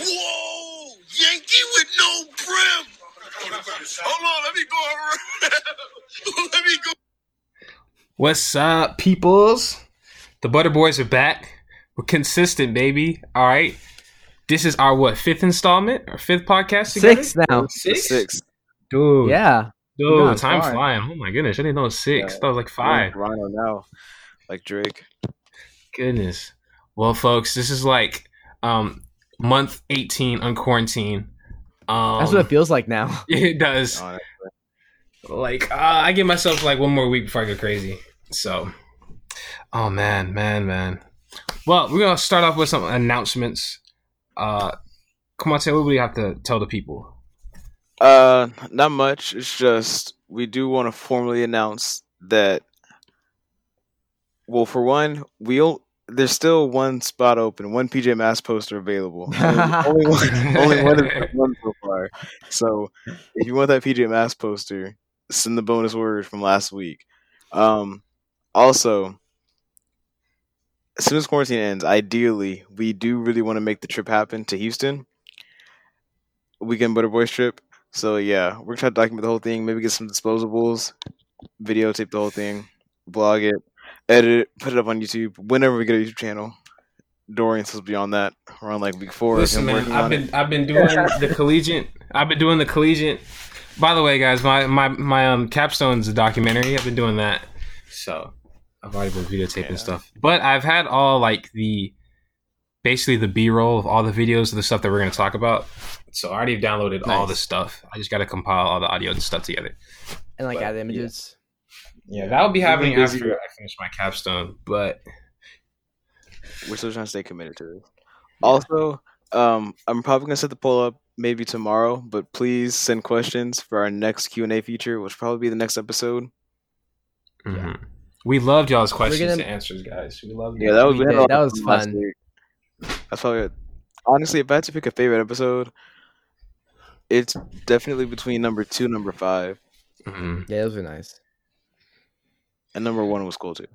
Whoa! Yankee with no brim! Hold on, let me go around. let me go. What's up, peoples? The Butter Boys are back. We're consistent, baby. All right. This is our what fifth installment or fifth podcast? Together? Six now. Six. Six. Dude. Yeah. Dude, gone time far. flying. Oh my goodness. I didn't know it was six. Yeah. That was like five. Rhino now, like Drake. Goodness. Well, folks, this is like um month 18 on quarantine. Um, That's what it feels like now. it does. Honestly. like uh, I give myself like one more week before I go crazy. So, oh man, man, man. Well, we're gonna start off with some announcements. Uh, come on, Taylor, what do you have to tell the people? Uh, not much. It's just we do want to formally announce that. Well, for one, we'll there's still one spot open, one PJ Masks poster available. only one, only one is one so far. So, if you want that PJ Masks poster, send the bonus word from last week. Um, also, as soon as quarantine ends, ideally, we do really want to make the trip happen to Houston. Weekend Butter Boys trip. So yeah, we're trying to document the whole thing. Maybe get some disposables, videotape the whole thing, blog it, edit it, put it up on YouTube. Whenever we get a YouTube channel, Dorian's supposed to be on that around like week four. Listen, man, I've been it. I've been doing the collegiate. I've been doing the collegiate. By the way, guys, my my my um capstone's a documentary. I've been doing that, so I've already been videotaping Yeah. stuff. But I've had all like the basically the B roll of all the videos of the stuff that we're going to talk about. So I already downloaded all Nice. the stuff. I just got to compile all the audio and stuff together. and like But, add images. Yeah, that'll be happening busy. after I finish my capstone. But We're still trying to stay committed to this. Also, um, I'm probably gonna set the poll up maybe tomorrow, but please send questions for our next Q and A feature, which will probably be the next episode. mhm. we loved y'all's questions gonna- and answers, guys. We loved Yeah, that was We we had a did. lot That was fun. week. That's probably honestly, if I had to pick a favorite episode, it's definitely between number two, number five, Mhm. Yeah, those were nice. And number one was cool too.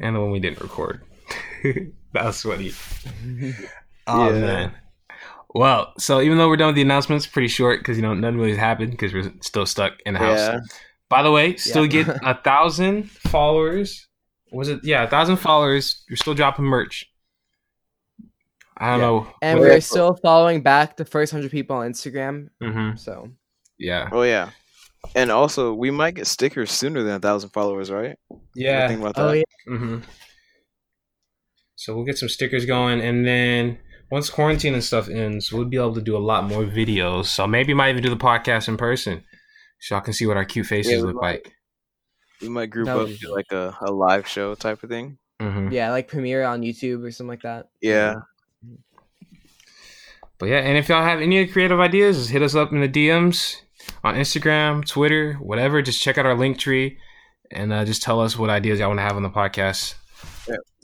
and the one we didn't record. that was funny. Oh Yeah. man. Well, so even though we're done with the announcements, pretty short because you know nothing really has happened because we're still stuck in the house. Yeah, By the way, still Yeah. get a thousand followers. Was it? Yeah, a thousand followers. You're still dropping merch. I don't Yeah. know. And we're still following back the first hundred people on Instagram. hmm So Yeah, oh yeah, and also we might get stickers sooner than a thousand followers, right? yeah. Think about that. oh yeah, hmm So we'll get some stickers going, and then once quarantine and stuff ends, we'll be able to do a lot more videos. So maybe might even do the podcast in person, so y'all can see what our cute faces Yeah, look might. like. We might group That up would be to dope. like a, a live show type of thing. hmm yeah, like premiere on YouTube or something like that. Yeah, But yeah, and if y'all have any creative ideas, just hit us up in the DMs on Instagram, Twitter, whatever. Just check out our link tree and uh, just tell us what ideas y'all want to have on the podcast.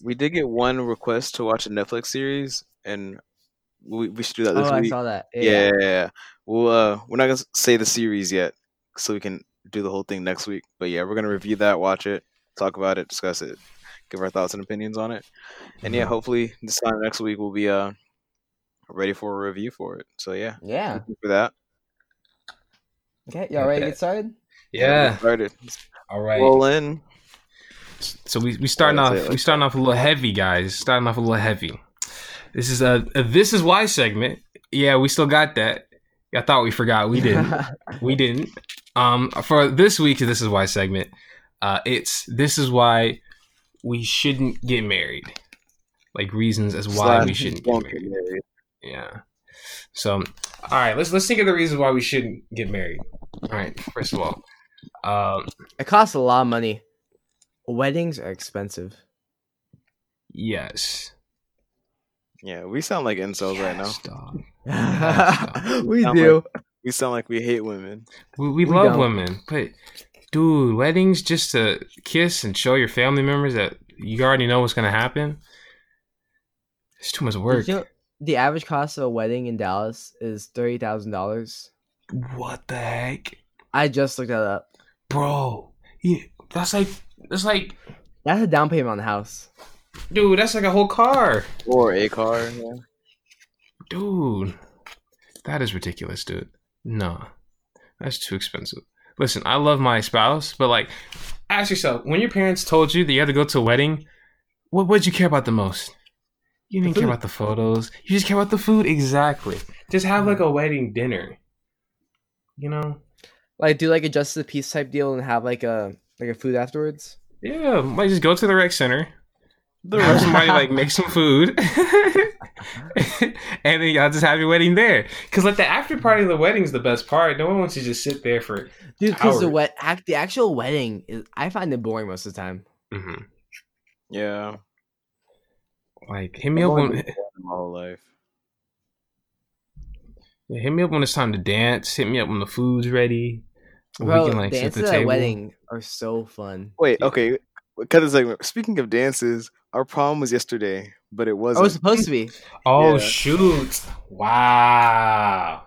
we did get one request to watch a Netflix series, and we, we should do that this oh, I week. saw that. Yeah, yeah, yeah. Well, uh, we're not gonna say the series yet, so we can do the whole thing next week. But yeah, we're gonna review that, watch it, talk about it, discuss it, give our thoughts and opinions on it. And yeah, Mhm. hopefully this time next week we'll be uh ready for a review for it. So yeah, Yeah. looking for that. Okay, y'all ready to get started? Yeah. Get started. All right. Roll in. So we we starting off it, we starting off a little heavy, guys. Starting off a little heavy. This is a, a this is why segment. Yeah, we still got that. I thought we forgot. We didn't. we didn't. Um, for this week's this is why segment, uh, it's this is why we shouldn't get married. Like reasons as why Slash we shouldn't get won't married. married. Yeah. So, all right, let's let's think of the reasons why we shouldn't get married. All right, first of all, um, it costs a lot of money. Weddings are expensive. yes. Yeah, we sound like incels right now. Yes, dog. we Sound do. We sound like we hate women. We, we, We love don't. women, but dude, weddings just to kiss and show your family members that you already know what's gonna happen. It's too much work. Did you know the average cost of a wedding in Dallas is thirty thousand dollars? What the heck, I just looked that up. bro? Yeah, that's like that's like, That's a down payment on the house. dude, that's like a whole car. Or a car. Yeah. dude, that is ridiculous, dude. No, that's too expensive. Listen, I love my spouse, but like, ask yourself when your parents told you that you had to go to a wedding, what would you care about the most? You didn't care about the photos. You just care about the food. Exactly. Just have like a wedding dinner. You know? Like do like a justice of the peace type deal and have like a like a food afterwards. Yeah, might just go to the rec center. Have somebody like make some food, and then y'all just have your wedding there. Cause like the after party of the wedding is the best part. No one wants to just sit there for. Dude, because the Howard. wet act the actual wedding is I find it boring most of the time. Mhm. Yeah. Like hit me I've up only when been my whole life. yeah, hit me up when it's time to dance. Hit me up when the food's ready. We Bro, can, like, sit at dances the at a wedding are so fun. Wait, okay. Cut this segment. Speaking of dances, our prom was yesterday, but it Oh, wasn't. I was supposed to be. Oh Yeah. shoot! Wow,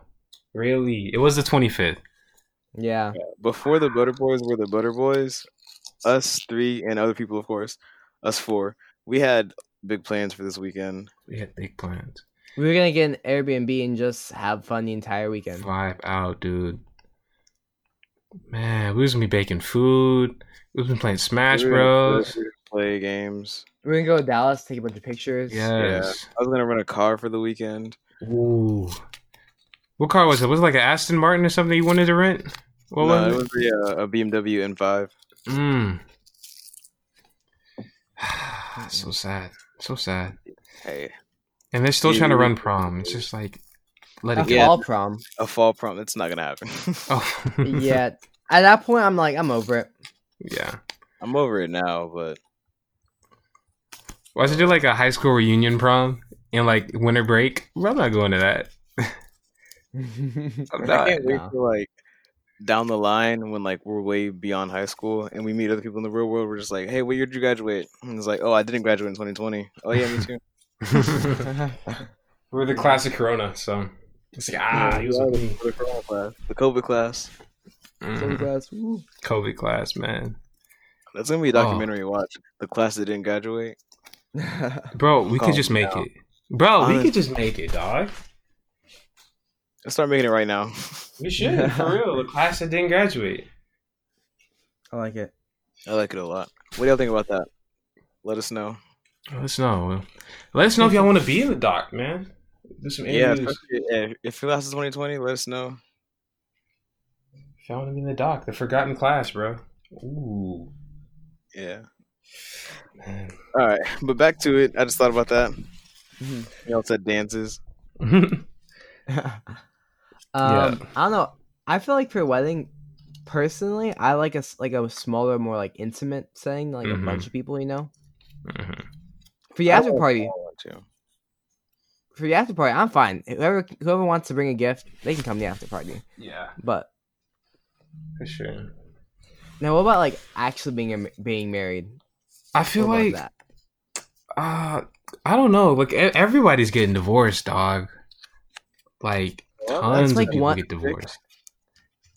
really? It was the twenty fifth. Yeah. Before the Butter Boys were the Butter Boys, us three and other people, of course, us four, we had big plans for this weekend. We had big plans. We were gonna get an Airbnb and just have fun the entire weekend. Vibe out, dude. Man, we was gonna be baking food. We was been playing Smash We were gonna- Bros. we were gonna Play games. We're gonna go to Dallas, take a bunch of pictures. Yes. I was gonna rent a car for the weekend. Ooh. What car was it? Was it like an Aston Martin or something you wanted to rent? What no, was it it? was a, a BMW M5. Mm. so sad. So sad. Hey, And they're still Yeah, trying to run prom. It's just like let A it Yeah. fall prom. a fall prom. It's not gonna happen. Oh. yeah. At that point, I'm like, I'm over it. yeah. I'm over it now, but Why should do like a high school reunion prom in like winter break? Well, I'm not going to that. I'm I can't wait no. for like down the line when like we're way beyond high school and we meet other people in the real world. We're just like, hey, what year did you graduate? And it's like, oh, I didn't graduate in 2020. Oh yeah, me too. We're the class of Corona, so it's like ah, was with me. the Corona class, the COVID class. Mhm. Class, woo. COVID class, man. That's gonna be a Oh. documentary to watch. The class that didn't graduate. Bro, we could just make it. Bro, we could just make it, dog. Let's start making it right now. We should, for real. The class that didn't graduate. I like it. I like it a lot. What do y'all think about that? Let us know. Let us know. Let us know if y'all want to be in the doc, man. Do some Yeah, interviews. yeah, if your class is 2020, let us know. if y'all want to be in the doc, the forgotten class, bro. Ooh, Yeah. man. All right, but back to it. I just thought about that. Mhm. Y'all said dances. um, I don't know. I feel like for a wedding, personally, I like a s- like a smaller, more like intimate setting, like Mhm. a bunch of people. You know, Mhm. for the after party, I want to. for the after party, I'm fine. Whoever whoever wants to bring a gift, they can come to the after party. Yeah, But for sure. now, what about like actually being being married? I feel What like that. uh I don't know. Like e- everybody's getting divorced, dog. Like Well, tons like of people one- get divorced.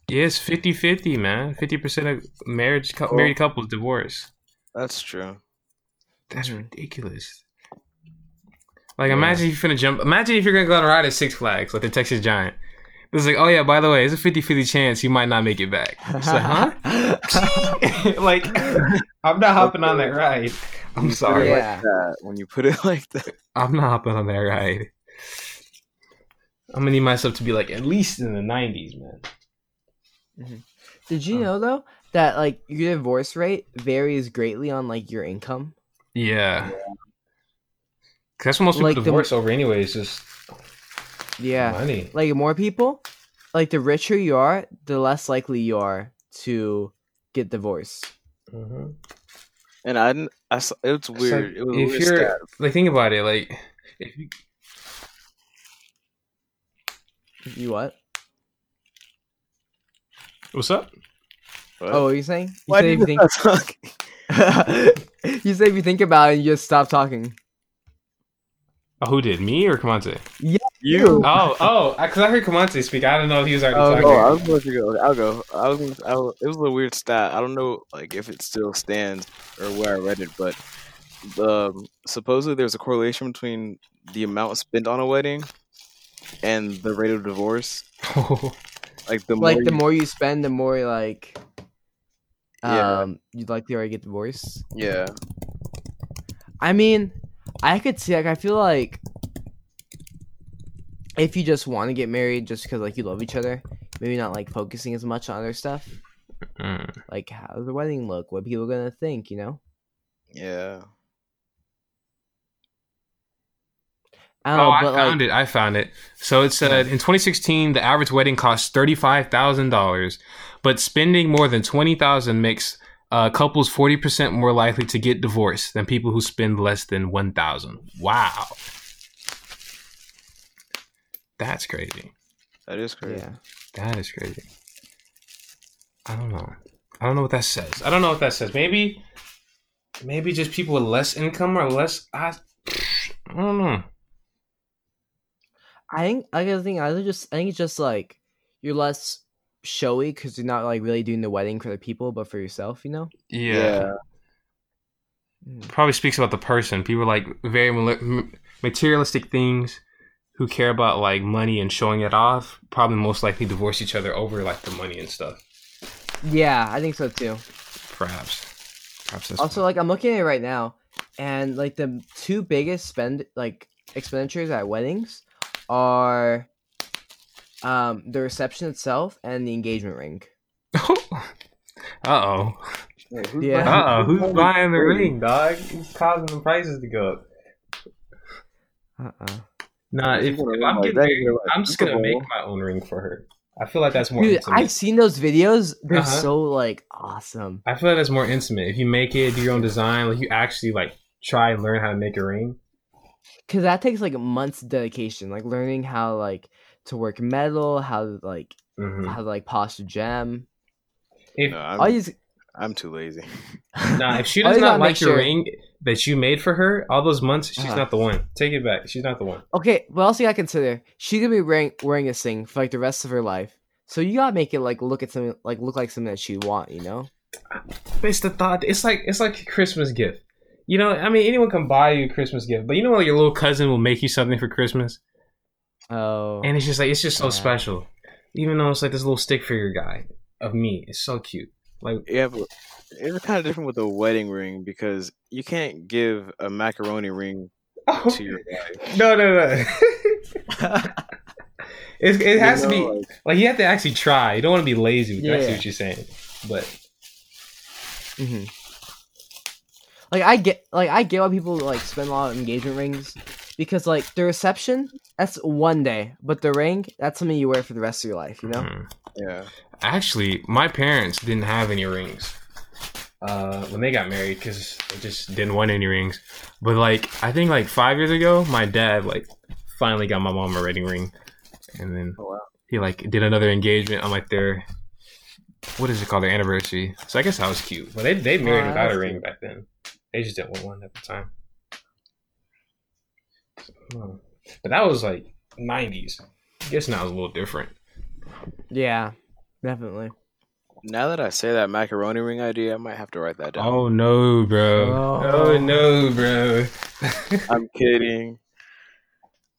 Yes, 50-50, man. Fifty percent of marriage married couples divorce. That's true. That's ridiculous. Like Yeah. imagine if you're gonna jump. Imagine if you're gonna go on a ride at Six Flags, like the Texas Giant. It's like, oh yeah, by the way, it's a 50-50 chance you might not make it back. It's like, huh? like, I'm not hopping on that ride. I'm When you put it sorry. Yeah. Like that, when you put it like that, I'm not hopping on that ride. I'm gonna need myself to be like at least in the 90s, man. Did you Uh. know though that like your divorce rate varies greatly on like your income? Yeah. that's what most people Like the- divorce over, anyway. It's just Yeah. money. Like more people, like the richer you are, the less likely you are to get divorced. Mhm. and I. I it's It's weird. like, it was if weird you're stat. like, think about it. Like, if you, You what? what's up? What? Oh, what are you saying? You Why said did you you think stop you said if you think about it, you just stop talking. Oh, who did me or Kamante? Yeah, You. Oh, oh, because I heard Kamante speak. I don't know if he was already Oh, talking. Oh, I was going to go. I'll go. I was. I was. It was a weird stat. I don't know, like if it still stands or where I read it, but um, supposedly there's a correlation between the amount spent on a wedding and the rate of divorce. Like the like more the you- more you spend, the more like Yeah. um you'd likely already get divorced. yeah, I mean, I could see like I feel like if you just want to get married just because like you love each other, maybe not like focusing as much on other stuff. Mm. Like how the wedding look? What people gonna think? You know? yeah. I Oh, know, I found like it. I found it. So it said in 2016, the average wedding cost $35,000, but spending more than 20000 makes uh, couples 40% more likely to get divorced than people who spend less than 1000 Wow. That's crazy. That is crazy. yeah. That is crazy. I don't know. I don't know what that says. I don't know what that says. Maybe, maybe just people with less income or less. I, I don't know. I think I gotta think. I just I think it's just like you're less showy because you're not like really doing the wedding for the people, but for yourself. You know? yeah. Mm. probably speaks about the person. People like very materialistic things who care about like money and showing it off. Probably most likely divorce each other over like the money and stuff. Yeah, I think so too. Perhaps. Perhaps that's Also, like I'm looking at it right now, and like the two biggest spend like expenditures at weddings are um the reception itself and the engagement ring. uh oh. Who's Yeah. buying- Uh oh. Who's buying buying the ring? ring, dog? Who's causing the prices to go up? Uh uh Nah, if, if I'm getting married, like, I'm just gonna make my own ring for her. I feel like that's more Dude, intimate. I've seen those videos. They're Uh-huh. so like awesome. I feel like that's more intimate. If you make it, do your own design, like you actually like try and learn how to make a ring. Cause that takes like months of dedication, like learning how like to work metal, how to like hmm how to like polish a gem. If No, I'm, these I'm too lazy. Nah, if she does not like make your sure- ring that you made for her all those months, she's Uh-huh. not the one. Take it back. She's not the one. Okay, what else you gotta consider? She's gonna be wearing wearing this thing for like the rest of her life. So you gotta make it like look at something like look like something that she want, you know? But it's the thought. It's like it's like a Christmas gift. You know, I mean, anyone can buy you a Christmas gift, but you know, like your little cousin will make you something for Christmas, Oh, and it's just like it's just so Yeah. special. Even though it's like this little stick figure guy of me, it's so cute. Like, Yeah, but it's kind of different with a wedding ring because you can't give a macaroni ring to your wife. no, no, no. it, it has You to be like, like you have to actually try. You don't want to be lazy. With it. I see Yeah. what you're saying, but hmm Like I get, like I get why people like spend a lot of engagement rings because like the reception that's one day, but the ring that's something you wear for the rest of your life. You know? mm. yeah, Actually, my parents didn't have any rings uh, when they got married because they just didn't want any rings. But like, I think like five years ago, my dad like finally got my mom a wedding ring, and then Oh, wow. he like did another engagement on like their what is it called their anniversary. So I guess that was cute. But they they married Oh, without a ring cute. back then. They just didn't want one at the time. Hmm. But that was like '90s. I guess now it's a little different. Yeah, definitely. now that I say that macaroni ring idea, I might have to write that down. Oh no, bro! Oh. Oh, no, bro! I'm kidding.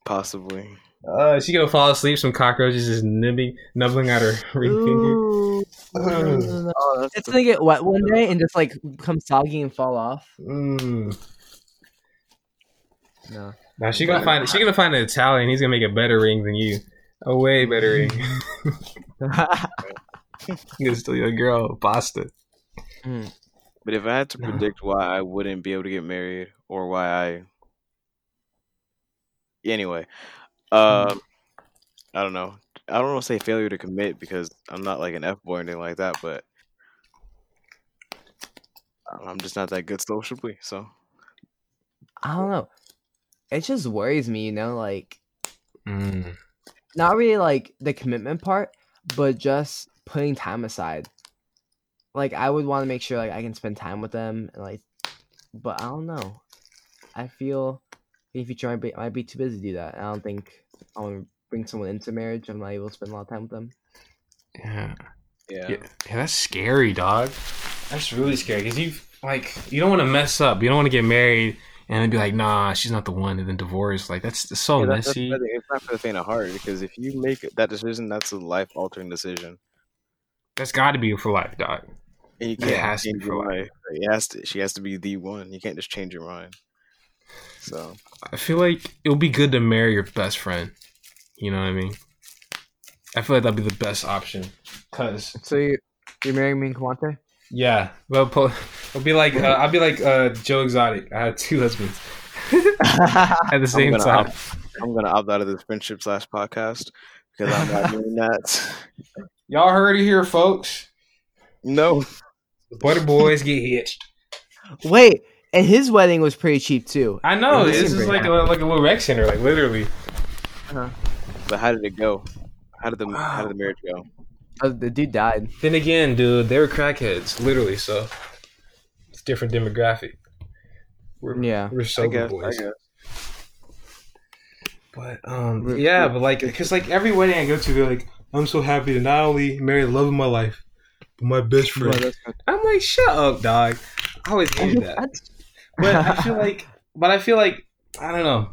Possibly. uh, she gonna fall asleep. Some cockroaches just nibbling, nubbling at her ring finger. Ooh. No. Oh, It's gonna get wet one day and just like become soggy and fall off. Mm. No. Now she gonna find she gonna find an Italian. He's gonna make a better ring than you. A way better ring. He gonna steal your girl pasta. But if I had to predict why I wouldn't be able to get married or why I anyway, um I don't know. I don't want to say failure to commit because I'm not like an F boy or anything like that, but I don't know, I'm just not that good socially, so I don't know. It just worries me, you know, like Mm. not really like the commitment part, but just putting time aside. Like I would want to make sure like I can spend time with them and like but I don't know. I feel in the future I might be, I might be too busy to do that. I don't think I want to bring someone into marriage. I'm not able to spend a lot of time with them. Yeah. yeah. yeah, yeah, that's scary, dog. That's really scary because you like you don't want to mess up. You don't want to get married and then be like, nah, she's not the one, and then divorce. Like that's so Yeah, that's messy. the it's not for the faint of heart because if you make that decision, that's a life altering decision, That's got to be for life, dog. and you It can't has to be for life. mind. It has to. She has to be the one. You can't just change your mind. So I feel like it would be good to marry your best friend. You know what I mean? I feel like that'd be the best option. Cause So you you're marrying me and Kawante? Yeah, well, po- it'll be like uh, I'll be like uh, Joe Exotic. I had two husbands at the same gonna time. opt- I'm gonna opt out of this friendship slash podcast because I'm not doing that. Y'all heard it here, folks. No, The Butter Boys get hitched. Wait, and his wedding was pretty cheap too. I know It this is like a, like a little rec center, like literally. but how did it go? How did the how did the marriage go? Oh, the dude died. Then again, dude, they were crackheads, literally. So it's a different demographic. We're, Yeah. we're I sober guess. boys. I guess. But um, We're- yeah, we're- but like, because like every wedding I go to, they're like, I'm so happy to not only marry the love of my life, but my best friend. I'm like, shut up, dog. I always hated that. But I feel like, but I feel like, I don't know.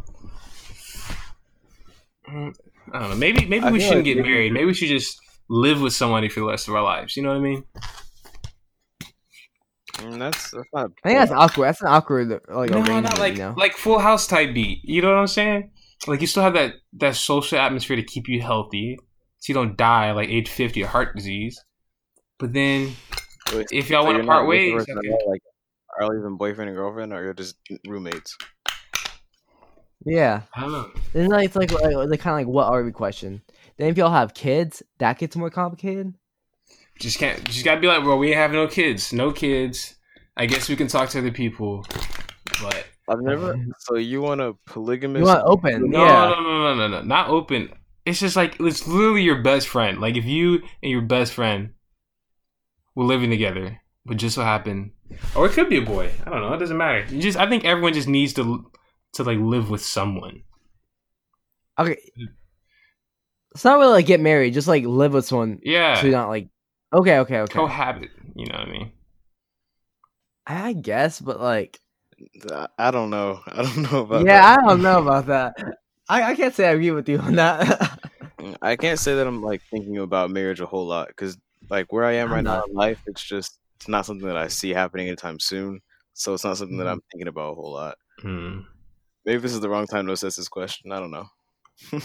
Mm, I don't know. Maybe maybe I we shouldn't like get married. Maybe we should just live with somebody for the rest of our lives. You know what I mean? Mm, that's that's not. I think that's awkward. That's an awkward like no, not like you know. like Full House type beat. You know what I'm saying? Like you still have that that social atmosphere to keep you healthy, so you don't die like age 50 of heart disease. But then Wait, if y'all so want to part ways, okay. all, Like, are you even boyfriend and girlfriend, or you're just roommates? Yeah. I don't know. Then like it's like, like the kind of like what are we question. Then if y'all have kids, that gets more complicated. Just can't. Just gotta be like, bro. We have no kids. No kids. I guess we can talk to other people, but I've never. So you want a polygamous? You want open? no, yeah. no, no, no, no, no, not open. It's just like it's literally your best friend. Like if you and your best friend were living together, but just so happened, or it could be a boy. I don't know. It doesn't matter. You just, I think everyone just needs to to like live with someone. Okay. It's not really like get married, just like live with someone. Yeah, So you're not like okay, okay, okay. cohabit. You know what I mean? I guess, but like I- I don't know. I don't know about. yeah, that. I don't know about that. I, I can't say I agree with you on that. I can't say that I'm like thinking about marriage a whole lot because like where I am I'm right now not. in life, it's just it's not something that I see happening anytime soon. So it's not something that Mhm. I'm thinking about a whole lot. Hmm. Maybe this is the wrong time to assess this question. I don't know.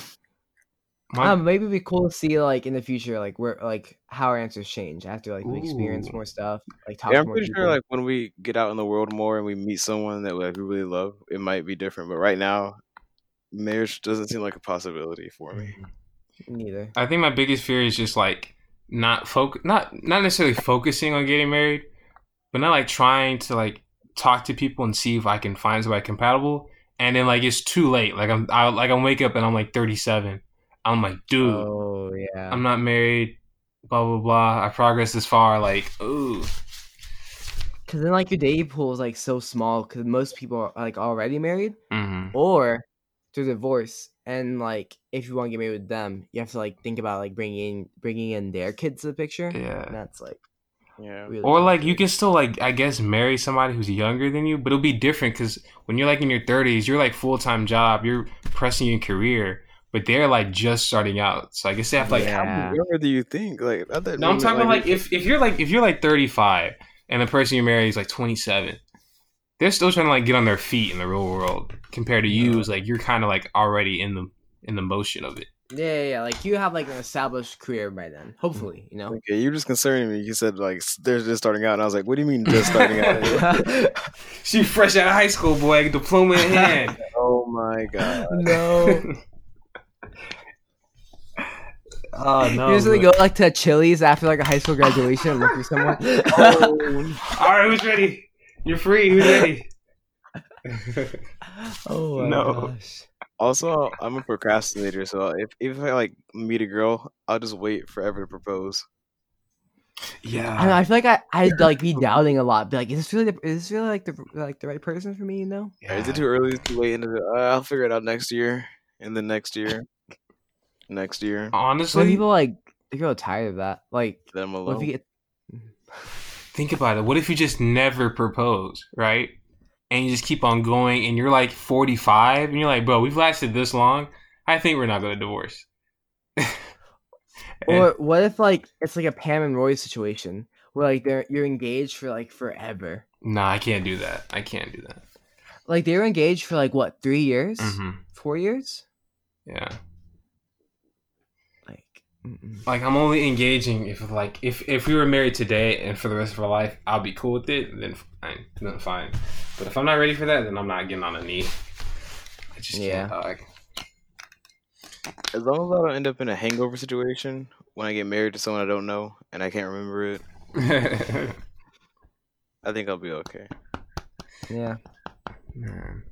My- um, maybe it'd be cool to see like in the future, like where like how our answers change after like we experience more stuff, like talk Yeah, I'm more pretty people. sure like when we get out in the world more and we meet someone that like, we really love, it might be different. But right now, marriage doesn't seem like a possibility for me. Neither. I think my biggest fear is just like not focus, not not necessarily focusing on getting married, but not like trying to like talk to people and see if I can find somebody compatible. And then like it's too late. Like I'm I, like I'm wake up and I'm like 37. I'm like, dude, Oh yeah. I'm not married. Blah blah blah. I progressed this far. Like, ooh, Cause then like your dating pool is like so small because most people are like already married hmm or through divorce, and like if you want to get married with them, you have to like think about like bringing in bringing in their kids to the picture. yeah. And that's like Yeah. really Or like you can still like I guess marry somebody who's younger than you, but it'll be different because when you're like in your 30s, you're like full time job, you're pressing your career, but they're like just starting out. So I guess they have like Yeah. How much younger do you think? Like, I thought no, I'm maybe, talking about like if if you're like if you're like 35 and the person you marry is like 27, they're still trying to like get on their feet in the real world compared to you. Is like you're kind of like already in the in the motion of it. yeah, yeah, yeah, like you have like an established career by then. Hopefully, you know. Okay, you're just concerning me. You said like s- they're just starting out, and I was like, "What do you mean just starting out?" She fresh out of high school, boy, diploma in hand. oh my god! no. Oh no! you usually but- go like to Chili's after like a high school graduation and look for someone. All right, who's ready? You're free. Who's ready? oh my No. gosh. Also, I'm a procrastinator, so if if I like meet a girl, I'll just wait forever to propose. I, know, yeah. I feel like I I'd like be doubting a lot. Be like, is this really the, is this really like the like the right person for me? You know? Yeah. Is it too early? Too late? Into the, uh, I'll figure it out next year, and then next year, next year. Some Honestly, people like they grow tired of that. Like, Then I'm what alone. if you get think about it. What if you just never propose, right? and you just keep on going, and you're like 45, and you're like, bro, we've lasted this long. I think we're not going to divorce. And- Or what if like it's like a Pam and Roy situation where like they're you're engaged for like forever. nah, I can't do that. I can't do that. Like they were engaged for like what three years, hmm four years. Yeah. Like, mm-mm. like I'm only engaging if like if if we were married today and for the rest of our life, I'll be cool with it. Then fine, then fine. But if I'm not ready for that, then I'm not getting on a knee. I just Yeah. can't. Dog. As long as I don't end up in a hangover situation when I get married to someone I don't know and I can't remember it, I think I'll be okay. yeah, Man.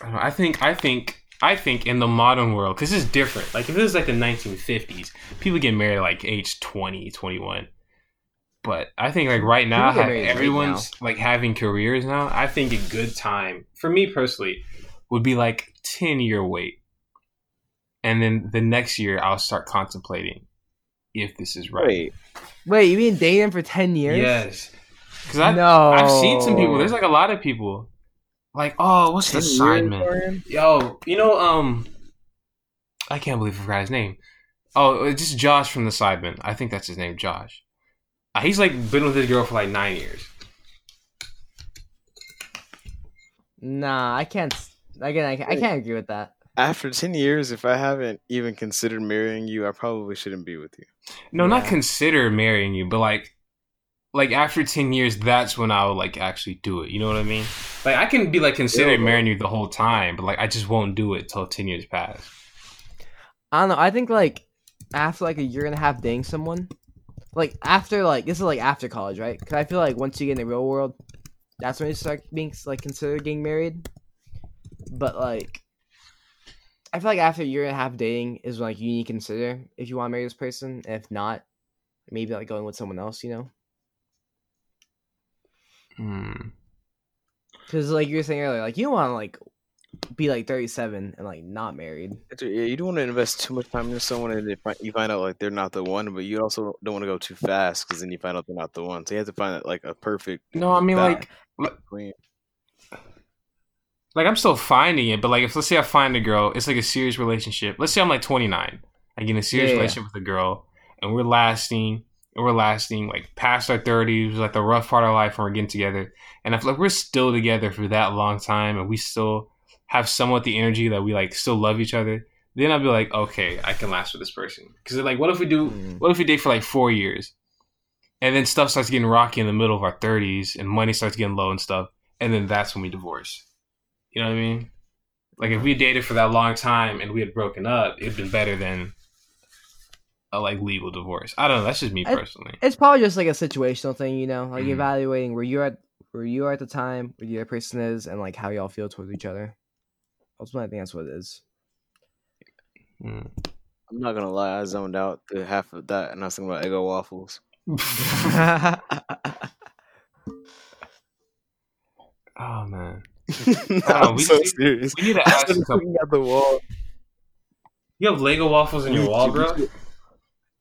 I, don't know, I think I think I think in the modern world because it's different. Like if this is like the 1950s, people get married like age 20, 21. But I think like right now, People get ha- married everyone's like having careers now. I think a good time for me personally would be like 10 year wait, and then the next year I'll start contemplating if this is right. Wait, wait, you mean dating for ten years? Yes, because I no, I've seen some people. There's like a lot of people. Like, oh, what's the 10 years, assignment? Yo, you know, um, I can't believe I forgot his name. Oh, it's just Josh from the Sidemen. I think that's his name, Josh. Uh, he's like been with this girl for like nine years. Nah, I can't. Again, I, can't- I can't agree with that. After 10 years, if I haven't even considered marrying you, I probably shouldn't be with you. No, not consider marrying you, but like, like after ten years, that's when I would like actually do it. You know what I mean? Like, I can be like considering Yeah. marrying you the whole time, but like, I just won't do it till ten years pass. I don't know. I think like after like a year and a half dating someone, like after like this is like after college, right? Because I feel like once you get in the real world, that's when you start being like considered getting married. But like, I feel like after a year and a half dating is when like you need to consider if you want to marry this person. And if not, maybe like going with someone else. You know. Hmm. because like you were saying earlier, like you don't want to like be like thirty seven and like not married. It's- Yeah, you don't want to invest too much time into someone and they fi- you find out like they're not the one, but you also don't want to go too fast because then you find out they're not the one. So you have to find like a perfect No, I mean like between. like I'm still finding it, but like if let's say I find a girl, it's like a serious relationship. Let's say I'm like 29, I get in a serious Yeah, yeah. relationship with a girl, and we're lasting, and we're lasting like past our 30s, like the rough part of our life, and we're getting together. And if like we're still together for that long time, and we still have somewhat the energy that we like still love each other, then I'll be like, okay, I can last with this person. Because like, what if we do? Mm. What if we date for like four years, and then stuff starts getting rocky in the middle of our 30s, and money starts getting low and stuff, and then that's when we divorce. You know what I mean? Like if we dated for that long time and we had broken up, it'd been better than a like legal divorce. I don't know. That's just me personally. It's probably just like a situational thing, you know, like Mhm. evaluating where you're at, where you are at the time, where the other person is, and like how y'all feel towards each other. Ultimately, I think that's what it is. Mm. I'm not gonna lie, I zoned out the half of that, and I was thinking about Eggo waffles. oh man, I'm we so need- serious. we need to ask. was a couple- looking at the wall. You have Lego waffles in your wall, bro.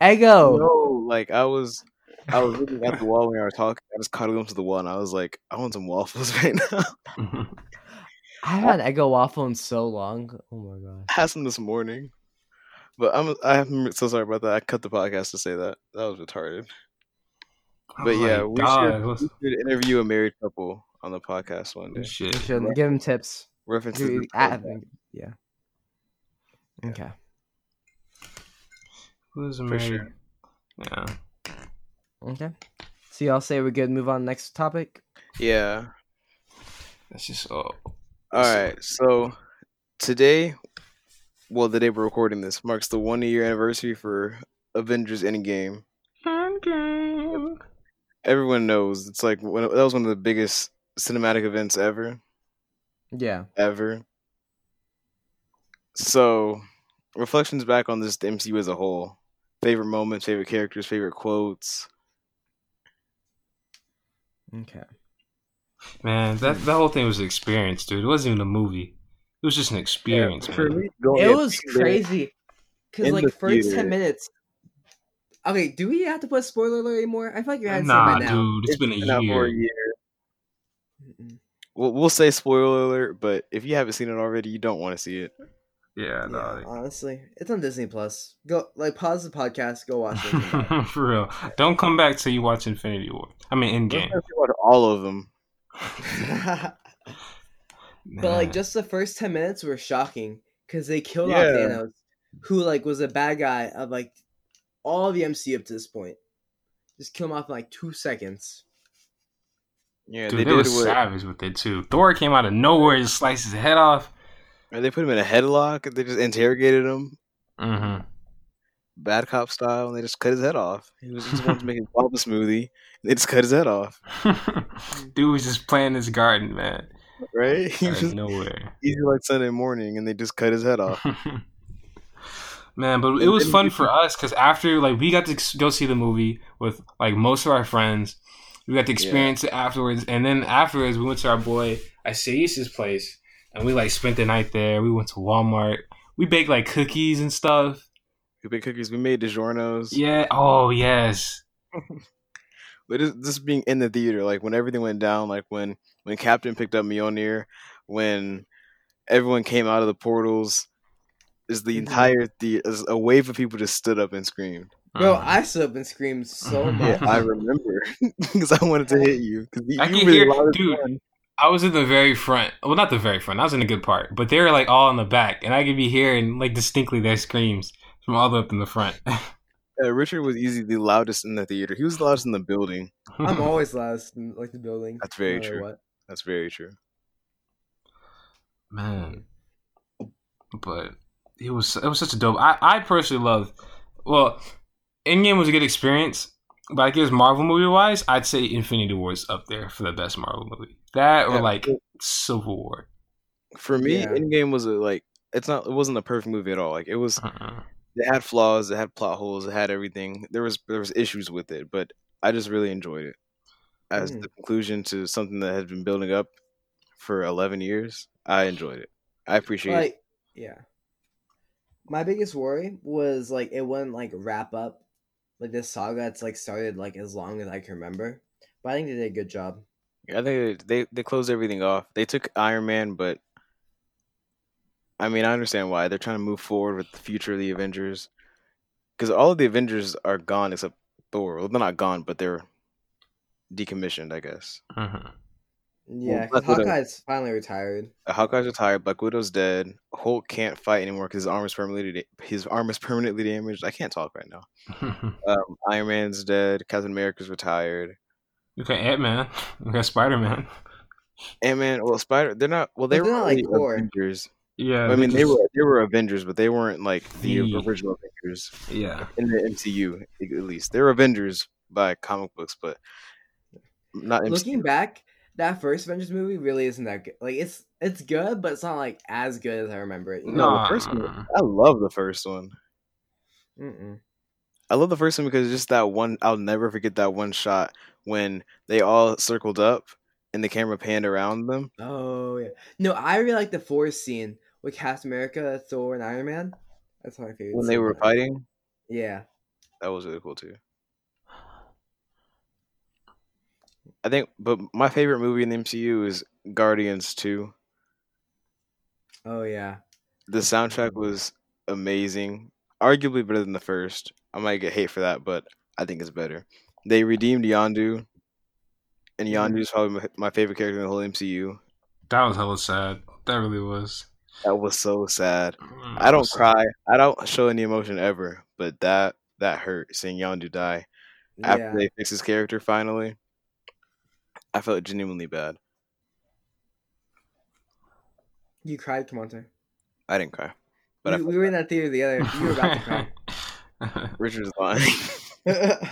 Ego. No, like I was, I was looking at the wall when I was talking. I just cuddled to the wall, and I was like, I want some waffles right now. I haven't had Eggo waffle in so long. Oh my god. I had some this morning, but I'm, I'm so sorry about that. I cut the podcast to say that. That was retarded. But Oh yeah, we should, we should interview a married couple on the podcast one day. Shit. Should give them tips. References. Give- to I- the yeah. Okay. Who's For married? sure. Yeah. Okay. So y'all say we're good. Move on next topic. Yeah. That's just oh. All right. So today, well, the day we're recording this marks the one year anniversary for Avengers Endgame. Endgame. Everyone knows it's like one of, that was one of the biggest cinematic events ever, Yeah. ever. So, reflections back on this the MCU as a whole. Favorite moments, favorite characters, favorite quotes. Okay. Man, that that whole thing was an experience, dude. It wasn't even a movie. It was just an experience, For man. me, It was crazy. Cause like the first theater. ten minutes. Okay, do we have to put spoiler alert anymore? I feel like you had to say Nah, by now. dude, it's been a been a year. year. We'll, we'll say spoiler alert, but if you haven't seen it already, you don't want to see it. Yeah, Yeah, no. honestly, it's on Disney Plus. Go like pause the podcast, go watch it. and come back. For real. Don't come back till you watch Infinity War. I mean, Let's Endgame. not watch all of them. but like just the first 10 minutes were shocking because they killed Yeah. off Thanos, who like was a bad guy of like all the MCU up to this point. Just kill him off in like two seconds. Yeah, Dude, they they, did were it with. savage with it too. Thor came out of nowhere and sliced his head off. They put him in a headlock. They just interrogated him, Mm-hmm. bad cop style, and they just cut his head off. He was just wanting to make his smoothie. And they just cut his head off, Dude was just playing his garden, man. right? He was just nowhere. easy like Sunday morning, and they just cut his head off. Man, but it was fun for us because after like we got to go see the movie with like most of our friends, we got to experience it afterwards, and then afterwards we went to our boy Isais's place and we like spent the night there. We went to Walmart. We baked like cookies and stuff. We made cookies. We made DiGiorno's. Yeah. Oh yes. But just, just being in the theater, like when everything went down, like when when Captain picked up Mjolnir, when everyone came out of the portals, is the Mhm. entire the a wave of people just stood up and screamed. Bro, Mhm. I stood up and screamed so much. Yeah, I remember because I wanted to hit you because you I can were the hear- dude. one. I was in the very front. Well, not the very front. I was in a good part, but they were like all in the back, and I could be hearing like distinctly their screams from all the way up in the front. Uh, Richard was easily the loudest in the theater. He was the loudest in the building. I'm always last in like the building. That's very no true. What. That's very true. man. But it was it was such a dope. I I personally love. Well, Endgame was a good experience, but I guess Marvel movie wise, I'd say Infinity War is up there for the best Marvel movie. That or Yeah. like Civil War. For me, Yeah. Endgame was a, like it's not it wasn't a perfect movie at all. Like it was Uh-uh. it had flaws, it had plot holes, it had everything. There was there was issues with it, but I just really enjoyed it as Mm. the conclusion to something that had been building up for eleven years. I enjoyed it. I appreciate it. Yeah. My biggest worry was like it wouldn't like wrap up like this saga. It's like started like as long as I can remember. But I think they did a good job. I think they they closed everything off. They took Iron Man, but I mean, I understand why they're trying to move forward with the future of the Avengers because all of the Avengers are gone except Thor. Well, they're not gone, but they're decommissioned, I guess. Mhm. Yeah, Black because Widow- Hawkeye's finally retired. Hawkeye's retired. Black Widow's dead. Hulk can't fight anymore because his arm is permanently da- his arm is permanently damaged. I can't talk right now. Um, Iron Man's dead. Captain America's retired. You got Ant Man. You got Spider Man. Ant Man. Well, Spider. They're not. Well, they were they're not, like, already core. Avengers. Yeah. I mean, they were they were Avengers, but they weren't like the The- original Avengers Yeah. in the MCU. At least they're Avengers by comic books, but not MCU. Looking back, that first Avengers movie really isn't that good. Like it's it's good, but it's not like as good as I remember it. you No, know? Nah. the first one. I love the first one. Mm-mm. I love the first one because just that one. I'll never forget that one shot when they all circled up and the camera panned around them. Oh yeah. No, I really like the forest scene with Captain America, Thor, and Iron Man. That's my favorite. when they were fighting. Yeah. That was really cool too. I think, but my favorite movie in the MCU is Guardians Two. Oh yeah. The soundtrack was amazing, arguably better than the first. I might get hate for that, but I think it's better. They redeemed Yondu, and Yondu is probably my, my favorite character in the whole MCU. That was hella sad. That really was. That was so sad. Mm, I don't was sad. cry. I don't show any emotion ever, but that that hurt seeing Yondu die after they fix his character finally. I felt genuinely bad. You cried, Kamonte. I didn't cry, but we, we were in that theater together. You were about to cry. Richard is lying.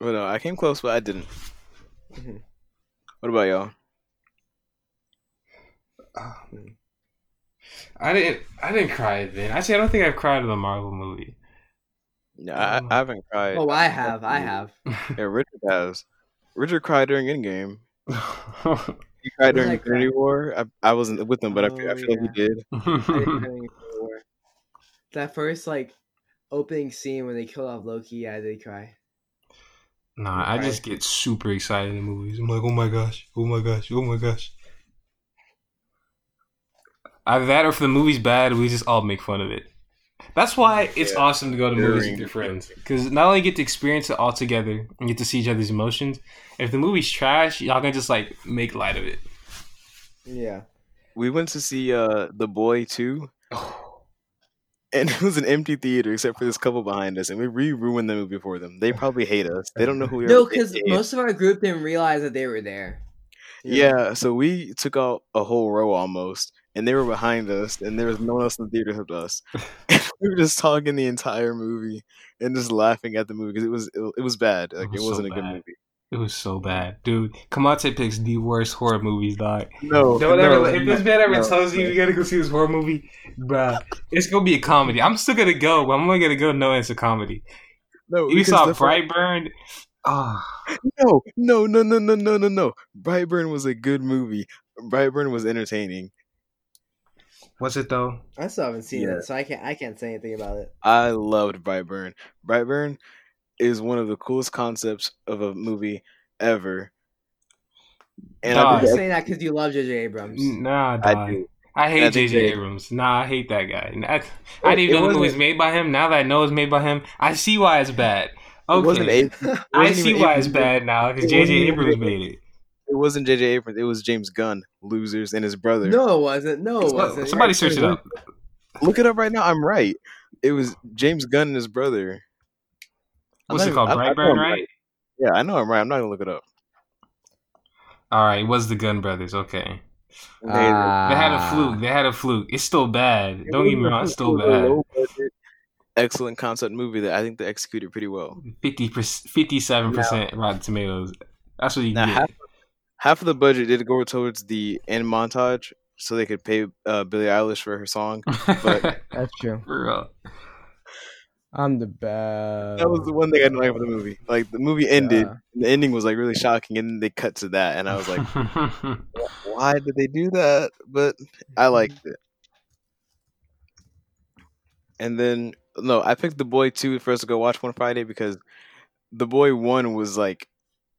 but no, I came close, but I didn't. Mhm. What about y'all? Um, I didn't. I didn't cry then. Actually, I don't think I've cried in a Marvel movie. Yeah, I, Um, I haven't cried. oh, I have. I have. Yeah, Richard has. Richard cried during Endgame. He cried during I Infinity War. I, I wasn't with him, but I feel, I Oh, feel like he did. I didn't have any before. that first like opening scene when they kill off Loki, I did cry. Nah, I just get super excited in the movies. I'm like, oh my gosh, oh my gosh, oh my gosh. Either that or if the movie's bad, we just all make fun of it. That's why it's Yeah. awesome to go to movies with your friends. Because not only get to experience it all together and get to see each other's emotions, if the movie's trash, y'all can just like make light of it. Yeah. We went to see uh The Boy 2, and it was an empty theater except for this couple behind us, and we re ruined the movie for them. They probably hate us. They don't know who we are. No, because most of our group didn't realize that they were there. Yeah, so we took out a whole row almost, and they were behind us, and there was no one else in the theater except us. And we were just talking the entire movie and just laughing at the movie because it was it, it was bad. Like it, was so wasn't a good movie. It was so bad, dude. Kamate picks the worst horror movies, dog. No, Don't no, ever, if this man ever no. tells you you gotta go see this horror movie, bruh, it's gonna be a comedy. I'm still gonna go, but I'm only gonna go knowing it's a comedy. no, You saw the- Brightburn? Oh, No, no, no, no, no, no, no, no. Brightburn was a good movie. Brightburn was entertaining. was it though? I still haven't seen Yeah. it, so I can't. I can't say anything about it. I loved Brightburn. Brightburn is one of the coolest concepts of a movie ever. And Dog. I You're saying that because you love J.J. Abrams. Nah, I do. I, I hate think J.J. Abrams. Nah, I hate that guy. I, I didn't even it know the movie was made by him. Now that I know it's made by him, I see why it's bad. It wasn't Okay, a, it I wasn't see even why it's Abrams. bad now because it J.J. Abrams J.J. made it. It wasn't J.J. Abrams. It was James Gunn, losers, and his brother. No, it wasn't. No, it Well, wasn't. Somebody search it up. Look it up right now. I'm right. It was James Gunn and his brother. I'm What's it called? even- I- I Brightburn, I'm right? Yeah, I know I'm right. I'm not gonna look it up. All right, it was the Gunn Brothers. Okay, Amazing. they had a Ah. fluke. They had a fluke. It's still bad. It Don't get me wrong, it's still it was a bad. Excellent concept movie that I think they executed pretty well. 50 57 percent Rotten Tomatoes. That's what you Now get. half, half of the budget did go towards the end montage, so they could pay uh, Billie Eilish for her song. but- That's true. For real. I'm the best. That was the one thing I didn't like about the movie. Like the movie ended, Yeah. and the ending was like really shocking, and then they cut to that, and I was like, "Why did they do that?" But I mm-hmm. liked it. And then no, I picked the boy two for us to go watch one Friday because the boy one was like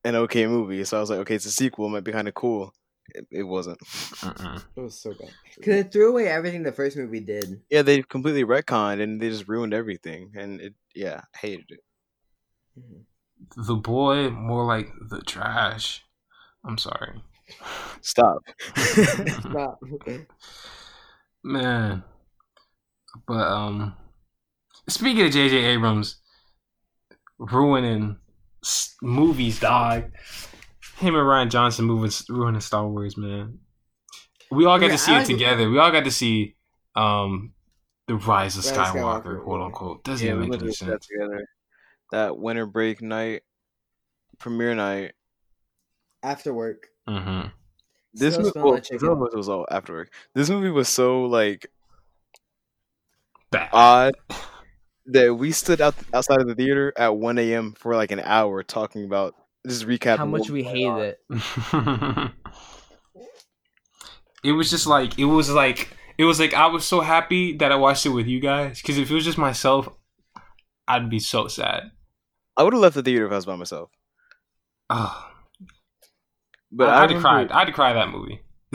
an okay movie, so I was like, okay, it's a sequel, it might be kind of cool. It, it wasn't. Mm-mm. It was so bad. Because it threw away everything the first movie did. Yeah, they completely retconned and they just ruined everything, and it yeah, I hated it. the boy, more like the trash. I'm sorry. Stop. Stop. Man. But um speaking of JJ Abrams ruining movies, dog. Him and Rian Johnson moving ruining Star Wars, man. We all got Okay, to see I it together. We all got to see um the Rise of Skywalker, Skywalker, quote unquote. Doesn't yeah, even make any to that sense. together. That winter break night, premiere night. After work. Mm-hmm. This movie, smell well, like chicken. some of us was all after work. This movie was so like Bad. odd that we stood out outside of the theater at 1 a.m. for like an hour talking about just recap How much we was hated on. it. it was just like it was like it was like I was so happy that I watched it with you guys because if it was just myself, I'd be so sad. I would have left the theater if I was by myself. Oh, But I, I, I'd have cried. I had to cry that movie.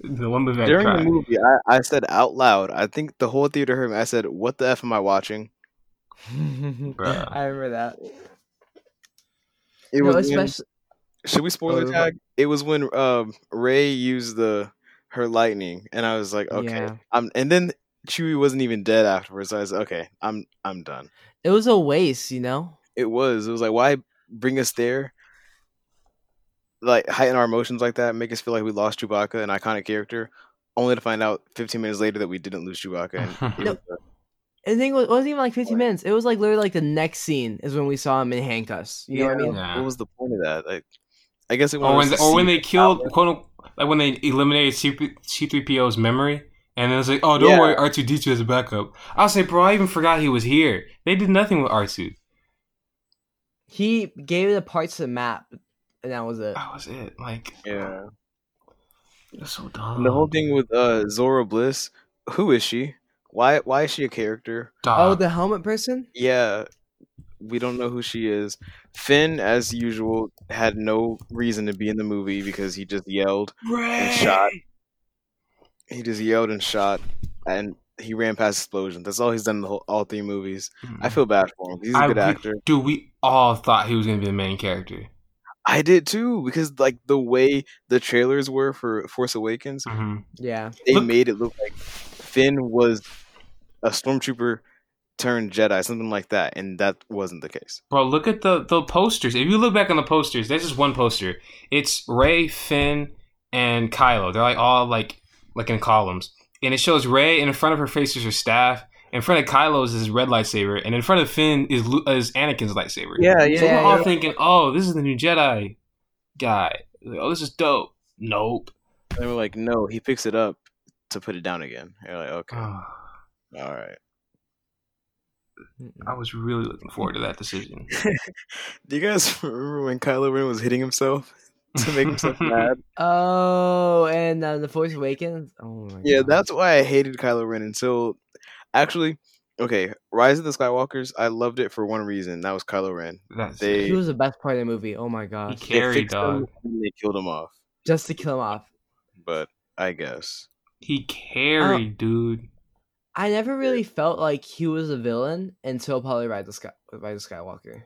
the one movie during cried. the movie. I, I said out loud. I think the whole theater heard me. I said, "What the f am I watching?" I remember that. It no, was when- should we spoil Oh, tag? It was when um, Rey used the her lightning, and I was like, "Okay." Yeah. I'm, and then Chewie wasn't even dead afterwards. So I was like, "Okay, I'm I'm done." it was a waste, you know. It was. It was like, why bring us there? Like heighten our emotions like that, make us feel like we lost Chewbacca, an iconic character, only to find out 15 minutes later that we didn't lose Chewbacca. And No. Was, And the was, it wasn't even like 15 minutes. It was like literally like the next scene is when we saw him in handcuffs. You know what I mean? Yeah. What was the point of that? Like, I guess it or when was. or when they killed quote unquote, like when they eliminated C three PO's memory. And it was like, oh, don't Yeah. worry, R two D two has a backup. I was like, bro, I even forgot he was here. They did nothing with R two. He gave the parts of the map, and that was it. That was it. Like, yeah. that's so dumb. And the whole thing with uh Zorii Bliss, who is she? Why why is she a character? Oh, the helmet person? Yeah. We don't know who she is. Finn, as usual, had no reason to be in the movie because he just yelled and shot. He just yelled and shot, and he ran past explosions. That's all he's done in the whole, all three movies. I feel bad for him. He's a I- good we- actor. Dude, we all thought he was gonna be the main character. I did too because like the way the trailers were for Force Awakens, hmm Yeah. they Look- made it look like Finn was a stormtrooper turned Jedi, something like that, and that wasn't the case. Bro, look at the the posters. If you look back on the posters, there's just one poster. It's Rey, Finn, and Kylo. They're like all like like in columns, and it shows Rey, and in front of her face is her staff. In front of Kylo's is his red lightsaber, and in front of Finn is Lu- is Anakin's lightsaber. Yeah, So yeah, we're all yeah. thinking, oh, this is the new Jedi guy. Like, oh, this is dope. Nope. They were like, no, he picks it up to put it down again. You're like, okay, Oh, all right. I was really looking forward to that decision. Do you guys remember when Kylo Ren was hitting himself to make himself mad? Oh, and uh, the Force Awakens. Oh my Yeah, God. that's why I hated Kylo Ren until actually, okay, Rise of the Skywalkers. I loved it for one reason. That was Kylo Ren. That's They- he was the best part of the movie. Oh my god. he gosh, They carried fixed him dog. and they killed him off. just to kill him off. But I guess He carried, dude. I never really felt like he was a villain until probably Rise of, Sky- Rise of Skywalker.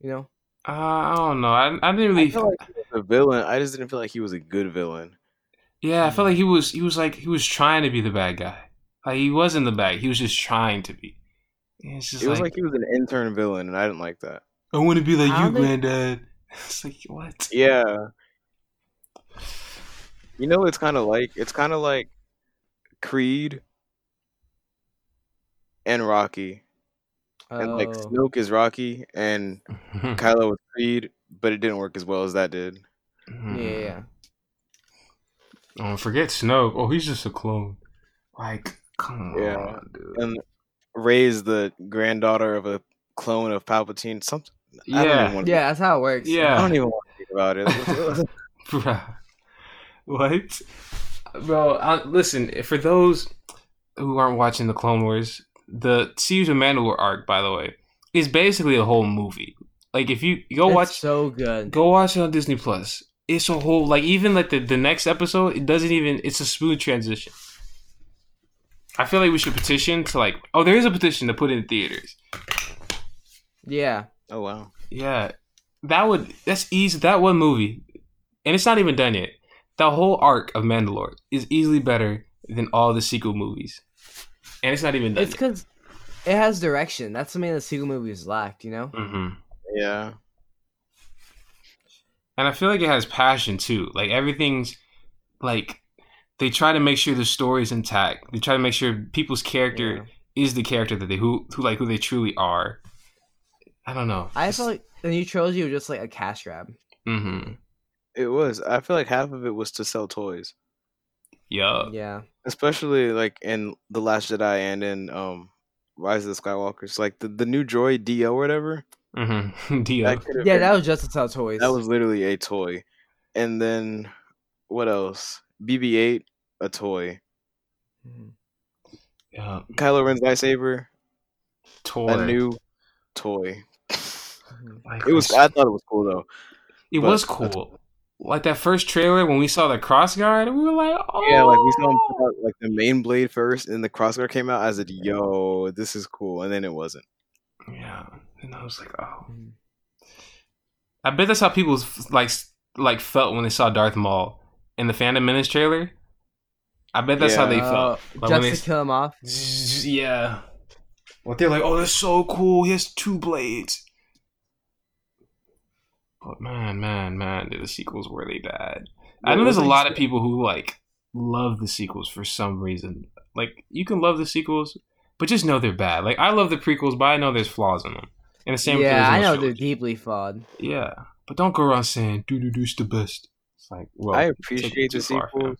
You know? Uh, I don't know. I, I didn't I really. felt like he was a villain. I just didn't feel like he was a good villain. Yeah, I felt like he was. He was like he was trying to be the bad guy. Like he wasn't the bad. He was just trying to be. It's just It was like, like he was an intern villain, and I didn't like that. I want to be like I you, think- granddad. It's like what? Yeah. You know, it's kind of like it's kind of like Creed and Rocky, and like Oh. Snoke is Rocky and Kylo was Creed, but it didn't work as well as that did. yeah, yeah, yeah. Oh, forget Snoke. Oh, he's just a clone. Like, come Yeah. on, dude. And Rey's the granddaughter of a clone of Palpatine. Something. I Yeah. to, Yeah, that's how it works. Yeah. I don't even want to think about it. Bruh. What? Bro, uh, listen, for those who aren't watching the Clone Wars, the Siege of Mandalore arc, by the way, is basically a whole movie. Like, if you, you go It's watch, so good. go watch it on Disney Plus. It's a whole, like, even like the, the next episode, it doesn't even, it's a smooth transition. I feel like we should petition to, like, oh, there is a petition to put in theaters. Yeah. oh wow. Yeah, that would that's easy. That one movie, and it's not even done yet. The whole arc of Mandalore is easily better than all the sequel movies, and it's not even done. It's because it has direction. That's something the sequel movies lacked, you know? Mm-hmm. Yeah. And I feel like it has passion too. Like everything's like they try to make sure the story's intact. They try to make sure people's character is the character that they who who like who they truly are. I don't know. I felt like the new trilogy was just like a cash grab. Mm-hmm. It was. I feel like half of it was to sell toys, Yeah. Yeah. Especially like in the Last Jedi and in um Rise of the Skywalkers. Like the, the new droid D-O or whatever. Mm-hmm. D-O. That Yeah, been- that was just to sell toys. that was literally a toy. And then what else? BB-8, a toy. Yeah. Kylo Ren's lightsaber, Toy. a new toy. Like, It was. I thought it was cool though. It But- was cool. Like that first trailer when we saw the cross guard, we were like, "Oh, Yeah, like we saw him put out like the main blade first, and the crossguard came out. I said, "Yo, this is cool," and then it wasn't. Yeah, and I was like, "Oh." Mhm. I bet that's how people like like felt when they saw Darth Maul in the Phantom Menace trailer. I bet that's how they Uh, felt. Like, just when to kill him off. Yeah. What they're like, oh, that's so cool. He has two blades. But man, man, man, did the sequels were they bad? I know there's a lot of people who like love the sequels for some reason. Like you can love the sequels, but just know they're bad. Like I love the prequels, but I know there's flaws in them. And the same. with the yeah, I original know they're deeply flawed. Yeah, but don't go around saying "doo doo doo's the best." It's like, well, I appreciate the too far, fam. sequels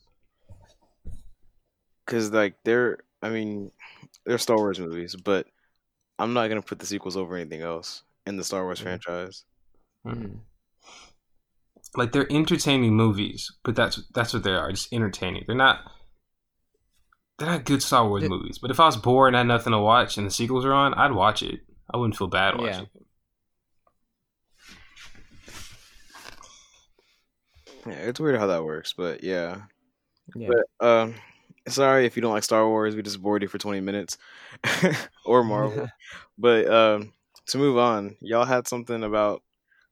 because, like, they're. I mean, they're Star Wars movies, but I'm not gonna put the sequels over anything else in the Star Wars Mhm. franchise. Mhm like they're entertaining movies, but that's that's what they are, just entertaining. They're not they're not good Star Wars it, movies. But if I was bored and had nothing to watch and the sequels are on, I'd watch it. I wouldn't feel bad watching yeah. it. Yeah, it's weird how that works, but yeah. yeah. But um sorry if you don't like Star Wars, we just bored you for 20 minutes or Marvel. but um to move on, y'all had something about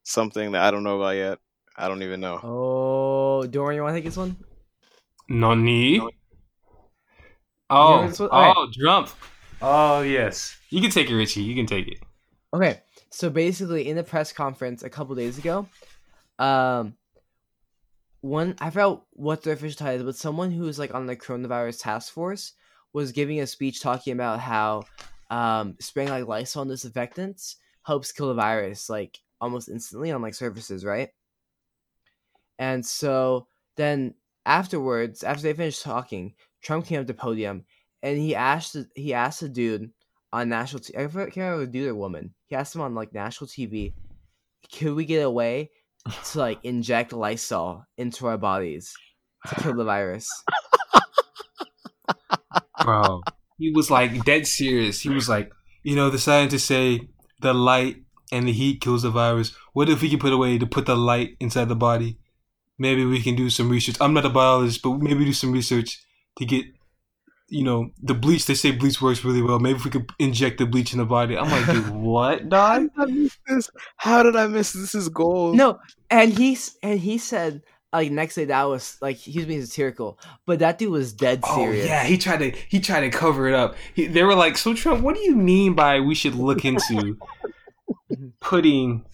something that I don't know about yet. I don't even know. Oh, Dorian, you want to take this one? Nani? know Oh, this one? Okay. oh, jump. Oh, yes. You can take it, Richie. You can take it. Okay, so basically, in the press conference a couple days ago, um, one I forgot what the official title is, but someone who was like on the coronavirus task force was giving a speech talking about how um spraying like Lysol and disinfectants helps kill the virus like almost instantly on like surfaces, right? And so then afterwards, after they finished talking, Trump came up to the podium and he asked he asked the dude on national t- I forget- can't remember it dude or woman. He asked him on like national TV, could we get away to like inject Lysol into our bodies to kill the virus? Bro. he was like dead serious. He was like, you know, the scientists say the light and the heat kills the virus. What if we could put a way to put the light inside the body? Maybe we can do some research. I'm not a biologist, but maybe do some research to get, you know, the bleach. They say bleach works really well. Maybe if we could inject the bleach in the body. I'm like, dude, what, How did I miss this? How did I miss this? Is gold. No, and he's and he said like next day that was like he was being satirical, but that dude was dead Oh serious. yeah, he tried to he tried to cover it up. He, they were like, "So Trump, what do you mean by we should look into putting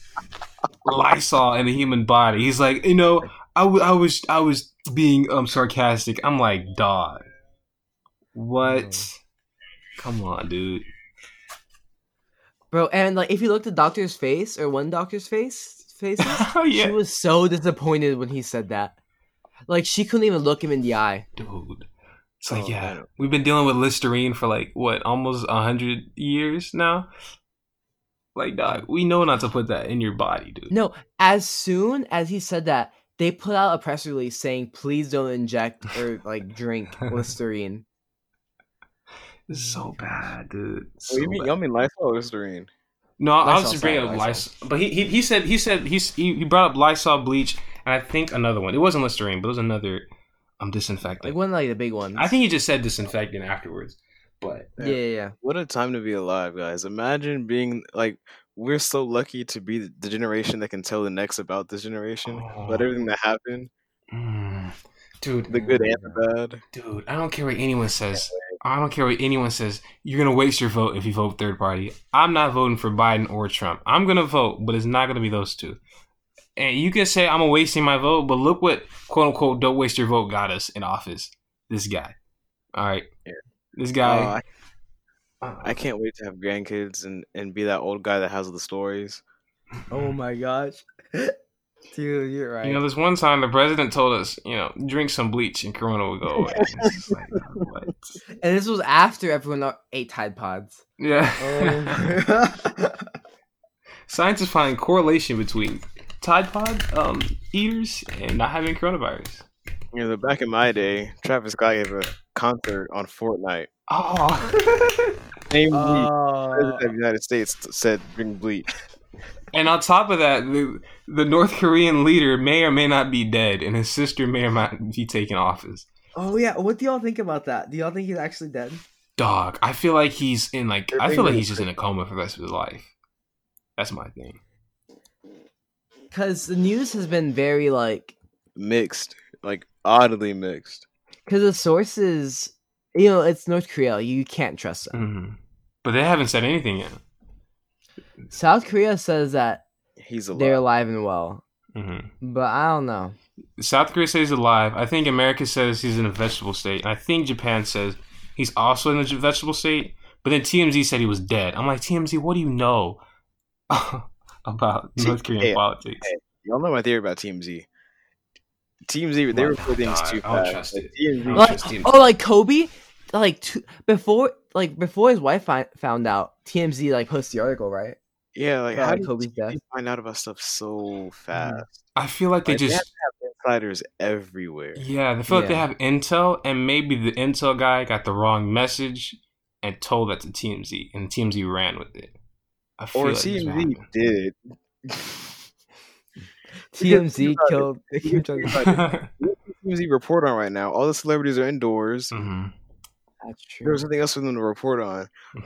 Lysol in the human body?" He's like, "You know, I, w- I was I was being um sarcastic." I'm like, "Dog, what? Come on, dude." bro. And like if you looked at doctor's face or one doctor's face faces, oh yeah, she was so disappointed when he said that. Like she couldn't even look him in the eye. dude. It's like, Oh, yeah, man. we've been dealing with Listerine for like what, almost a hundred years now. Like, dog, we know not to put that in your body, dude. No, as soon as he said that, they put out a press release saying, "Please don't inject or like drink Listerine." This is so bad, dude. What So do you mean? bad. Y'all mean Lysol or Listerine? No, I was just bringing up Lysol. Lysol, but he, he he said he said he's, he he brought up Lysol bleach and I think another one. It wasn't Listerine, but it was another um disinfectant. Like one of like the big ones. I think he just said disinfectant afterwards, but Yeah, yeah, yeah. What a time to be alive, guys! Imagine being like we're so lucky to be the- generation that can tell the next about this generation, about Oh. everything that happened, mm, dude, the good and the bad. dude, I don't care what anyone says. I don't care what anyone says. You're gonna waste your vote if you vote third party. I'm not voting for Biden or Trump. I'm gonna vote, but it's not gonna be those two. And you can say I'm wasting my vote, but look what quote unquote don't waste your vote got us in office. This guy. All right. Yeah. This Oh, guy. I, I can't wait to have grandkids and, and be that old guy that has the stories. Oh my gosh, dude, you're right. you know, this one time the president told us, you know, drink some bleach and Corona will go away. Like, and this was after everyone ate Tide Pods. Yeah. Oh. Scientists find correlation between Tide Pod um, eaters and not having coronavirus. You know, back in my day, Travis Scott gave a concert on Fortnite. Oh. Same uh, week, Oh. President of the United States said bring bleach. and on top of that, the, the North Korean leader may or may not be dead, and his sister may or may not be taking office. oh yeah, what do y'all think about that? Do y'all think he's actually dead? Dog, I feel like he's in like I feel like he's just in a coma for the rest of his life. That's my thing. Because the news has been very like, Mixed, like oddly mixed. because the sources, you know, it's North Korea. You can't trust them. hmm But they haven't said anything yet. South Korea says that He's alive. they're alive and well, hmm but I don't know. South Korea says he's alive. I think America says he's in a vegetable state. And I think Japan says he's also in a vegetable state. But then TMZ said he was dead. I'm like, TMZ, what do you know about North Korean Hey, politics? hey. Y'all know my theory about TMZ. TMZ, they Well, report things too I fast. Like, it. TMZ, I don't Like, oh, like Kobe, like two, before, like before his wife fi- found out, TMZ like posted the article, right? yeah, like About how did Kobe's TMZ death. find out about stuff so fast? I feel like they Like, they just have have insiders everywhere. Yeah, they feel like they have intel, and maybe the intel guy got the wrong message and told that to TMZ, and TMZ ran with it. I feel Or like TMZ happened. did. TMZ killed Kim Jong TMZ report on right now. All the celebrities are indoors. Mhm. That's true. There's nothing else for them to report on.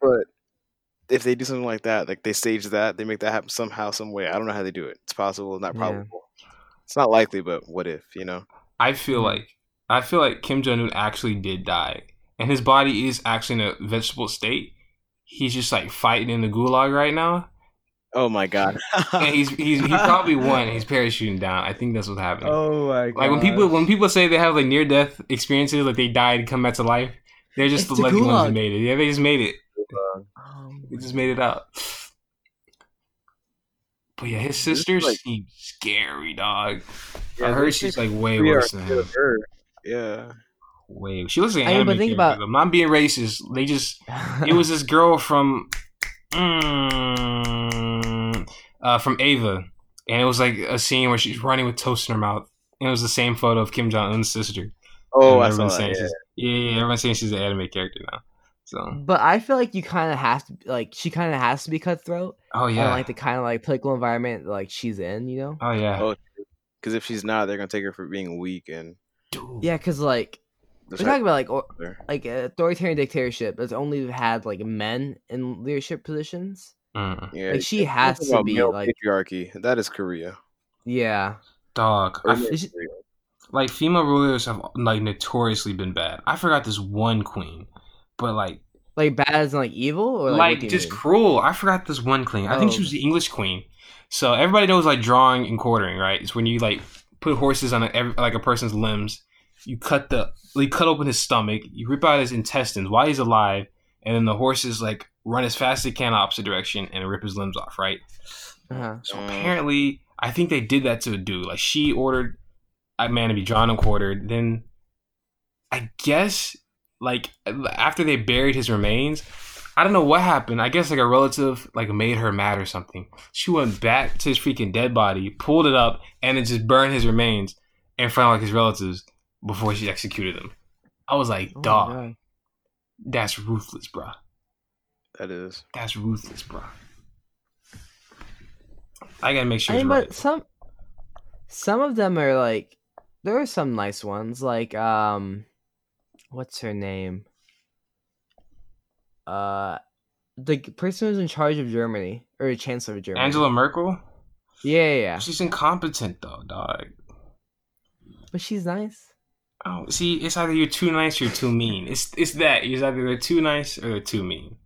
But if they do something like that, like they stage that, they make that happen somehow, some way. I don't know how they do it. It's possible, not Yeah. probable. It's not likely, but what if? You know? I feel like I feel like Kim Jong Un actually did die, and his body is actually in a vegetable state. He's just like fighting in the gulag right now, Oh my god! and he's he's he probably won. He's parachuting down. I think that's what happened. Oh my god. like when people when people say they have like near death experiences, like they died and come back to life, they're just It's the the lucky ones who made it. Yeah, they just made it. Um, They just made it out. But yeah, his sister is like- seems scary, dog. Yeah, I heard she's like way worse than him. her. Yeah. Way. She looks like an I mean, but think about. I'm not being racist. They just it was this girl from mm, uh, from Ava, and it was like a scene where she's running with toast in her mouth, and it was the same photo of Kim Jong Un's sister. Oh, And I saw everyone's that. saying Yeah. she's- yeah, yeah, everyone's saying she's an anime character now. So, but I feel like you kind of have to like she kind of has to be cutthroat. oh Yeah. yeah, like the kind of like political environment like she's in, you know? oh yeah, Oh, Because if she's not, they're gonna take her for being weak and Dude. Yeah, because like they're we're talking about like or, like authoritarian dictatorship that's only had like men in leadership positions. Mm. yeah, Like she has to be male like patriarchy. That is Korea. yeah. dog. I Or f- North Is it- Korea. like female rulers have like notoriously been bad. I forgot this one queen, but like Like bad as in, like evil or like, like, what do you just mean? cruel. I forgot this one queen. I think she Oh. was the English queen. So everybody knows like drawing and quartering, right? It's when you like put horses on a, every, like a person's limbs. You cut the you cut open his stomach. You rip out his intestines while he's alive, and then the horses like run as fast as they can opposite direction and rip his limbs off, right? Uh-huh. So apparently, I think they did that to a dude. Like she ordered a man to be drawn and quartered. Then, I guess, like after they buried his remains, I don't know what happened. I guess like a relative like made her mad or something. She went back to his freaking dead body, pulled it up, and then just burned his remains in front of like his relatives before she executed him. I was like, Oh dog, God. that's ruthless, bro. That is. That's ruthless, bro. I gotta make sure. I it's mean, right. but some some of them are like there are some nice ones like um what's her name uh the person who's in charge of Germany or the chancellor of Germany Angela Merkel. yeah yeah, yeah. She's incompetent though, dog. but she's nice Oh, see, it's either you're too nice or you're too mean. It's it's that. It's either they're too nice or they're too mean.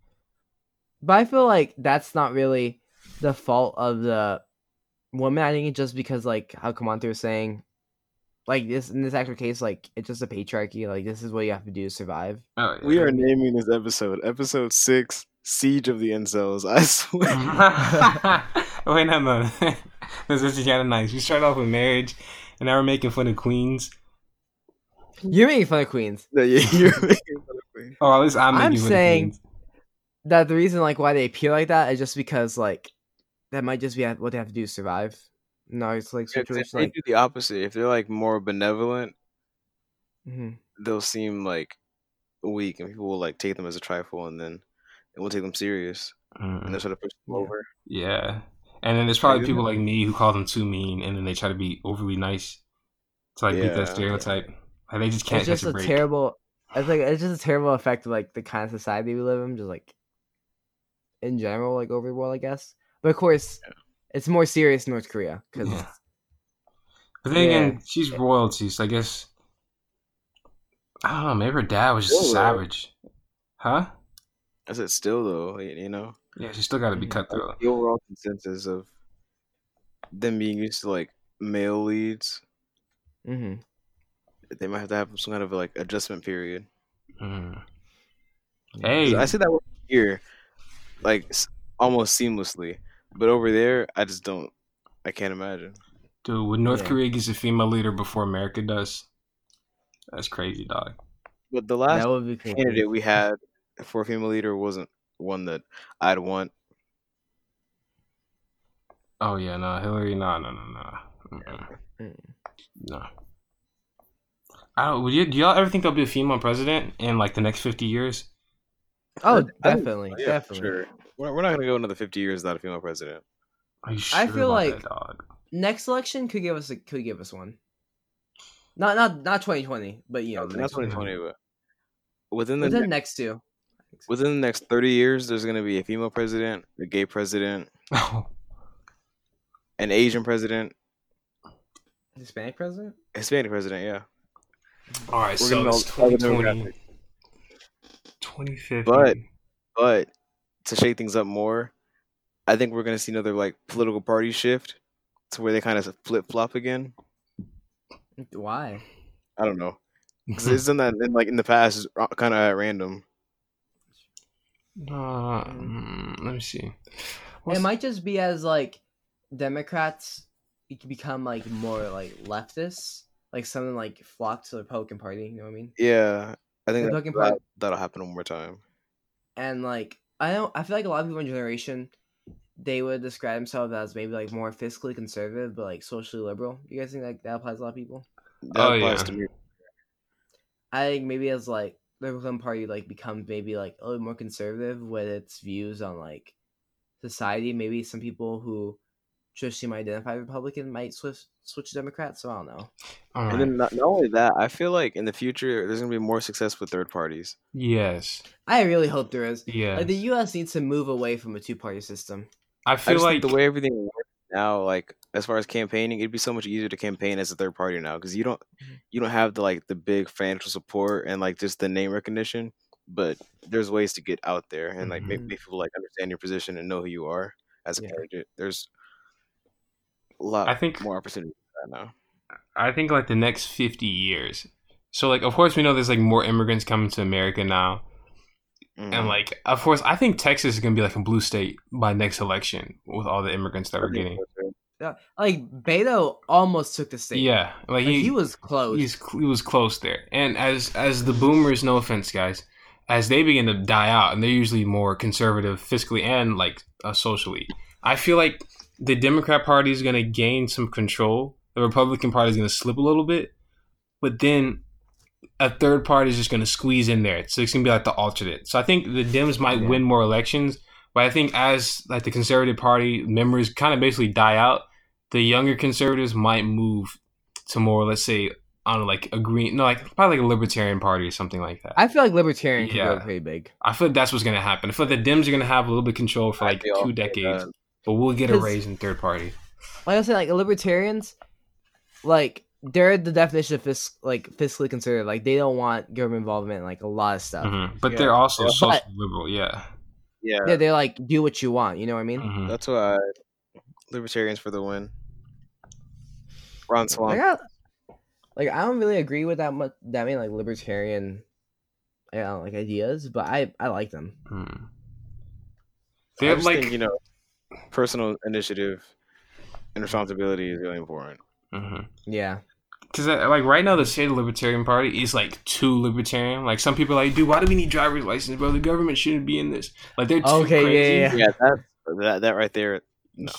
but I feel like that's not really the fault of the woman I think it's just because like how Kamante was saying like this in this actual case like it's just a patriarchy like this is what you have to do to survive Oh, yeah. We are naming this episode episode six, Siege of the Incels. I swear. Wait, no, no. this is kind of nice. We start off with marriage, and now we're making fun of queens. You're making fun of queens No, yeah, you're making fun of me. Or at least I'm I'm saying- queens. that the reason like why they appear like that is just because like that might just be what they have to do to survive. No, it's like If, if they like do the opposite, if they're like more benevolent, mhm. they'll seem like weak, and people will like take them as a trifle, and then they won't take them serious, and Mm, they'll try to push them Yeah. over. yeah, and then there's probably Like, people like me who call them too mean, and then they try to be overly nice to like beat that stereotype. Like they just can't it's just catch a a break. terrible. It's like it's just a terrible effect of like the kind of society we live in, just like in general, like overall, I guess. But of course, it's more serious in North Korea because Yeah. But then Yeah. again, she's royalty, so I guess I don't know. Maybe her dad was just a Still, though. savage, huh? I said, still though, you know, Yeah, she still got to be Mhm. cutthroat. the overall consensus of them being used to like male leads, hmm they might have to have some kind of like adjustment period. Mm. Hey, I said that word here, like almost seamlessly, but over there, I just don't. I can't imagine. dude, when North Yeah. Korea gets a female leader before America does, that's crazy, dog. But the last that would be candidate we had for a female leader wasn't one that I'd want. Oh yeah, no, Hillary, no, no, no, no. Mm. no. I don't. Would you, do y'all ever think there'll be a female president in like the next fifty years? Oh, definitely, Yeah, definitely. sure. We're, we're not gonna go another fifty years without a female president. Are you sure I feel like- that, dog? next election could give us a, could give us one. Not not not twenty twenty, but you know the not 2020, but within the Within the ne- next two. within the next 30 years, there's gonna be a female president, a gay president, an Asian president, Hispanic president. Hispanic president. Yeah, All right, We're so gonna it's know all the 2020, 2050. But- But to shake things up more, I think we're gonna see another like political party shift to where they kind of flip flop again. Why? I don't know. 'Cause isn't that in, like in the past, kind of at random. Uh, mm, let me see. It might just be as like Democrats become like more like leftists, like something like flock to the Republican Party. You know what I mean? Yeah, I think that, Republican Party- that, that'll happen one more time. and like I don't I feel like a lot of people in generation they would describe themselves as maybe like more fiscally conservative but like socially liberal. You guys think like that applies to a lot of people? That Oh, applies yeah. to me. I think maybe as like the Republican Party like becomes maybe like a little more conservative with its views on like society. Maybe some people who traditionally might identify Republican might switch switch to Democrats. So I don't know. All And then not, not only that, I feel like in the future there's gonna be more success with third parties. Yes. I really hope there is. Yeah. Like the U.S. needs to move away from a two party system. I I feel just like the way everything works now, like as far as campaigning, it'd be so much easier to campaign as a third party now because you don't Mm-hmm. you don't have the like the big financial support and like just the name recognition. But there's ways to get out there and like make, Mhm. make people like understand your position and know who you are as a Yeah. candidate. There's a lot I think- more opportunity for now. I think like the next 50 years. So like of course we know there's like more immigrants coming to America now. Mhm. And like of course I think Texas is going to be like a blue state by next election with all the immigrants that we're getting. Yeah, like Beto almost took the state. Yeah. Like Like, he, he, was close. he's he was close there. And as as the boomers no offense guys, as they begin to die out and they're usually more conservative fiscally and like uh, socially. I feel like the Democrat Party is going to gain some control. The Republican Party is going to slip a little bit, but then a third party is just going to squeeze in there. So it's going to be like the alternate. So I think the Dems might Yeah. win more elections, but I think as like the Conservative Party members kind of basically die out, the younger conservatives might move to more, let's say, on like a green, no, like probably like a Libertarian Party or something like that. I, feel like Libertarian could Yeah. go pretty big. I feel like that's what's going to happen. I feel like the Dems are going to have a little bit of control for like two uh, decades, that. But we'll get a raise in third party. Like I said, like Libertarians, like they're the definition of fis- like fiscally conservative. Like they don't want government involvement in like a lot of stuff. Mhm. But Yeah. they're also Yeah. social But- liberal, yeah. Yeah, Yeah, they're like do what you want. You know what I mean? Mhm. that's why libertarians for the win. Ron Swan. Like, I, like I don't really agree with that much. That many like libertarian, I don't know, like ideas, but I I like them. Mhm. They're just like, think, you know, personal initiative and responsibility is really important. mhm. Yeah, Because like right now, the state Libertarian Party is like too libertarian. Like some people are like, dude, why do we need driver's license, bro? The government shouldn't be in this. Like they're too Okay, yeah, crazy. yeah, Yeah, that that that right there. No.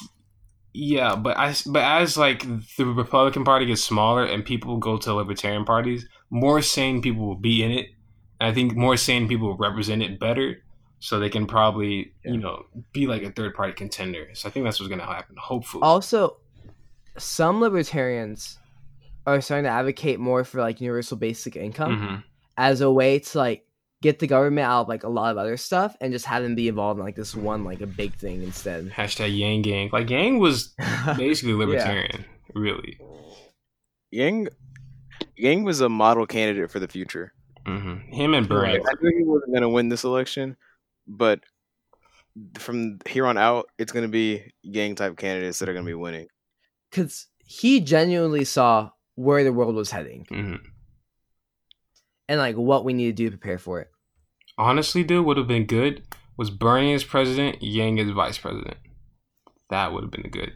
Yeah, but as but as like the Republican Party gets smaller and people go to Libertarian parties, more sane people will be in it. I think more sane people will represent it better, so they can probably Yeah. you know be like a third party contender. So I think that's what's gonna happen. Hopefully, Also, some libertarians are starting to advocate more for like universal basic income Mhm. as a way to like get the government out of like a lot of other stuff and just have them be involved in like this one like a big thing instead. hashtag Yang Gang. Like Yang was basically libertarian, really. Yang Yang was a model candidate for the future. hmm Him and Bernie. Like, I knew he wasn't going to win this election, but from here on out, it's going to be Yang type candidates that are going to be winning. Because he genuinely saw where the world was heading hmm and like what we need to do to prepare for it. Honestly, dude, would have been good was Bernie as president, Yang as vice president. That would have been good.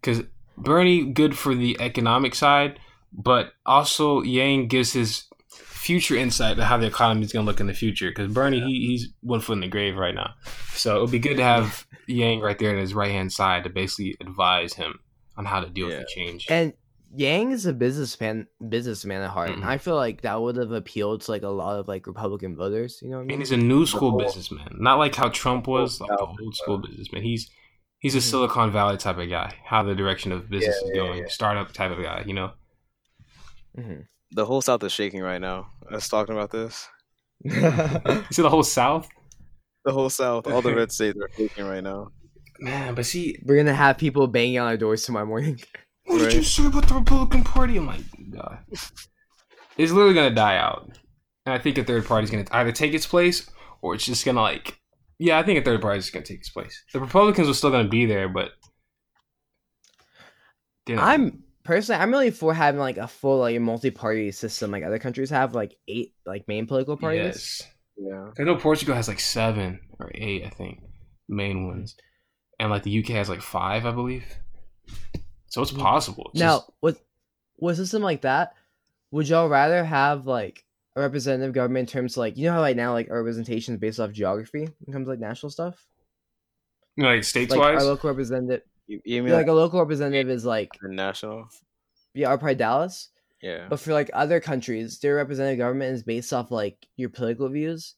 Because Bernie, good for the economic side, but also Yang gives his future insight to how the economy is going to look in the future. Because Bernie, he, he's one foot in the grave right now. So it would be good to have Yang right there on his right hand side to basically advise him on how to deal Yeah. with the change. And Yang is a businessman, businessman at heart, and Mhm. I feel like that would have appealed to like a lot of like Republican voters. You know what I And mean? he's a new school whole- businessman, not like how Trump was, like the old school businessman. He's He's a Mhm. Silicon Valley type of guy. How the direction of business Yeah, is going, yeah. startup type of guy. You know. hmm The whole South is shaking right now. Us talking about this. You see the whole South, The whole South, all the red states are shaking right now. man. But see, We're gonna have people banging on our doors tomorrow morning. what did you Right. say about the Republican Party? I'm like, God. it's literally gonna die out, and I think a third party is gonna either take its place or it's just gonna like, yeah, I think a third party is gonna take its place. The Republicans are still gonna be there, but they're not- I'm personally, I'm really for having like a full like multi-party system like other countries have, like eight like main political parties. yes. Yeah. I know Portugal has like seven or eight, I think, main ones, and like the UK has like five, I believe. So it's mm. possible. It's Now, just- with with a system like that, would y'all rather have like a representative government in terms of like you know how like now like our representation is based off geography when it comes to like national stuff? you know, like states Like our wise, local representative, You, you mean like, like a local representative is like national? yeah, our probably Dallas. Yeah. But for like other countries, their representative government is based off like your political views.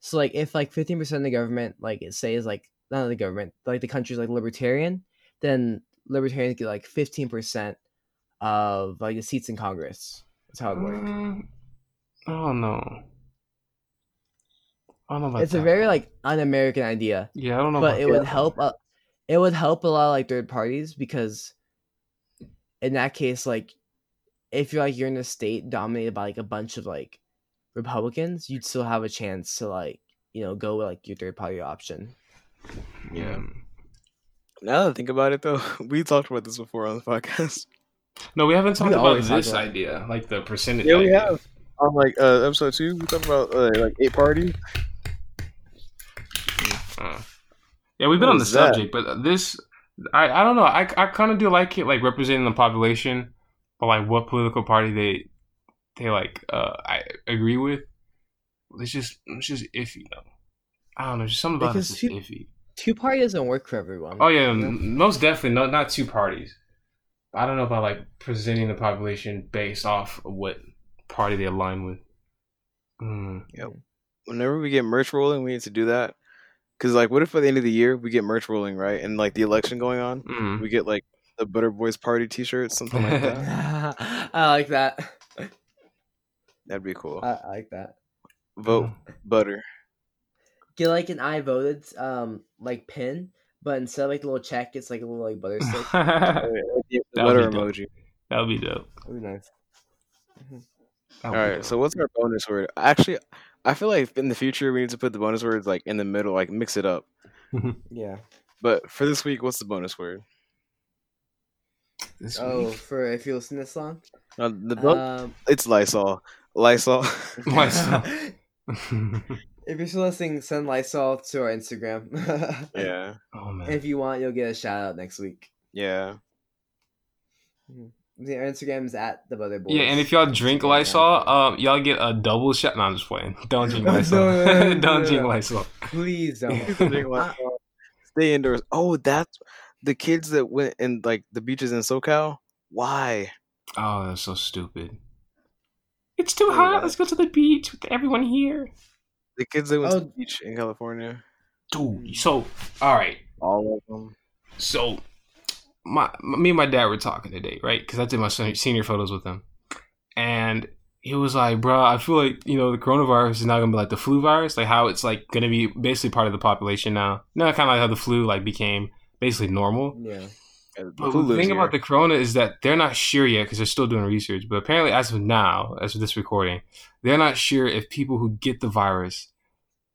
So like if like fifteen percent of the government like it say is like not the government, like the country's like libertarian, then libertarians get like fifteen percent of like the seats in Congress. That's how it works. Mm, I don't know. I don't know about It's a very like un-American idea, yeah, I don't know, but it would help. Uh, it would help a lot of like third parties because in that case, like if you're like you're in a state dominated by like a bunch of like Republicans, you'd still have a chance to like you know go with like your third party option. Yeah. Now that I think about it, though, we talked about this before on the podcast. No, we haven't talked about always talk this about it. idea, like the percentage. Yeah, we idea. have. On like uh, episode two, we talked about uh, like eight parties. Uh, yeah, we've been What on the was that? subject, but this, I, I don't know. I, I kind of do like it, like representing the population, but like what political party they, they like, uh, I agree with. It's just, it's just iffy though. I don't know, just something about Because this is two- iffy. Two party doesn't work for everyone. Oh yeah, m- most definitely, no, not two parties. I don't know about like presenting the population based off of what party they align with. Mm. Whenever we get merch rolling, we need to do that. Cause like, what if at the end of the year we get merch rolling, right? And like the election going on, Mm. we get like the Butter Boys Party T-shirts, something like that. I like that. That'd be cool. I, I like that. Vote butter. Get like an I voted um like pin, but instead of like the little check, it's like a little like butter stick. that The That would butter be dope. emoji. would be dope. That'd be nice. That All would be right. dope. So what's our bonus word? Actually, I feel like in the future we need to put the bonus words like in the middle, like mix it up. Yeah. But for this week, what's the bonus word? This Oh, week? for if you listen to this song, Uh, the bo- um, it's Lysol. Lysol. Lysol. if you're still listening, send Lysol to our Instagram. yeah. oh man. if you want, you'll get a shout out next week. Yeah. The our Instagram is at the Brother Boys. Yeah, and if y'all drink Instagram. Lysol, um, y'all get a double shot. No, I'm just playing. Don't drink No, Lysol. no, no, no, Don't no, drink no. Lysol. please don't. Drink Lysol. Stay indoors. Oh, that's the kids that went in like the beaches in SoCal. Why? Oh, that's so stupid. It's too Oh, hot. what? Let's go to the beach with everyone here. The kids that went to Oh. the beach in California. Dude, so all right. All of them. So, my me and my dad were talking today, right? Because I did my senior photos with him, and he was like, "Bro, I feel like you know the coronavirus is not gonna be like the flu virus, like how it's like gonna be basically part of the population now. No, kind of like how the flu like became basically normal. Yeah. But the thing here. about the corona is that they're not sure yet because they're still doing research. But apparently, as of now, as of this recording, they're not sure if people who get the virus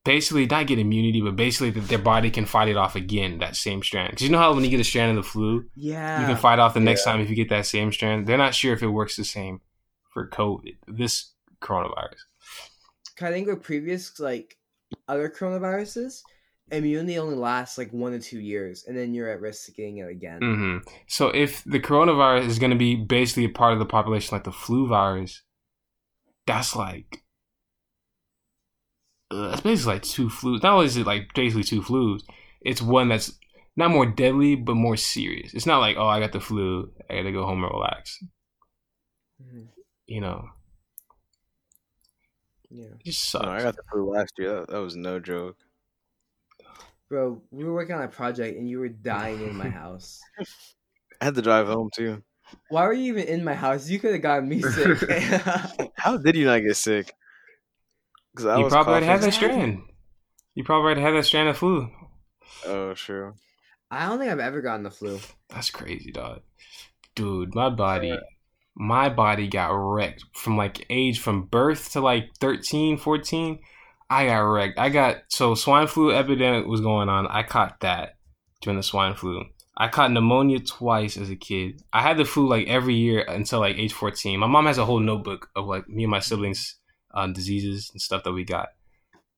basically not get immunity, but basically that their body can fight it off again, that same strand. Because you know how when you get a strand of the flu, Yeah. you can fight off the next Yeah. time if you get that same strand. They're not sure if it works the same for COVID, this coronavirus. I think with previous like other coronaviruses, immunity only lasts like one to two years, and then you're at risk of getting it again. hmm So if the coronavirus is going to be basically a part of the population like the flu virus, that's like uh, that's basically like two flus. Not only is it like basically two flus, it's one that's not more deadly but more serious. It's not like oh I got the flu, I got to go home and relax. Mhm. You know, Yeah. it just sucks. No, I got the flu last year. That, that was no joke. Bro, we were working on a project and you were dying in my house. I had to drive home too. Why were you even in my house? You could have gotten me sick. How did you not get sick? Because I You was probably already had that coughing. strand. You probably already had that strand of flu. Oh, true. I don't think I've ever gotten the flu. That's crazy, dog. Dude, my body, my body got wrecked from like age from birth to like 13, 14. I got wrecked. I got so swine flu epidemic was going on. I caught that during the swine flu. I caught pneumonia twice as a kid. I had the flu like every year until like age 14. My mom has a whole notebook of like me and my siblings' um, diseases and stuff that we got.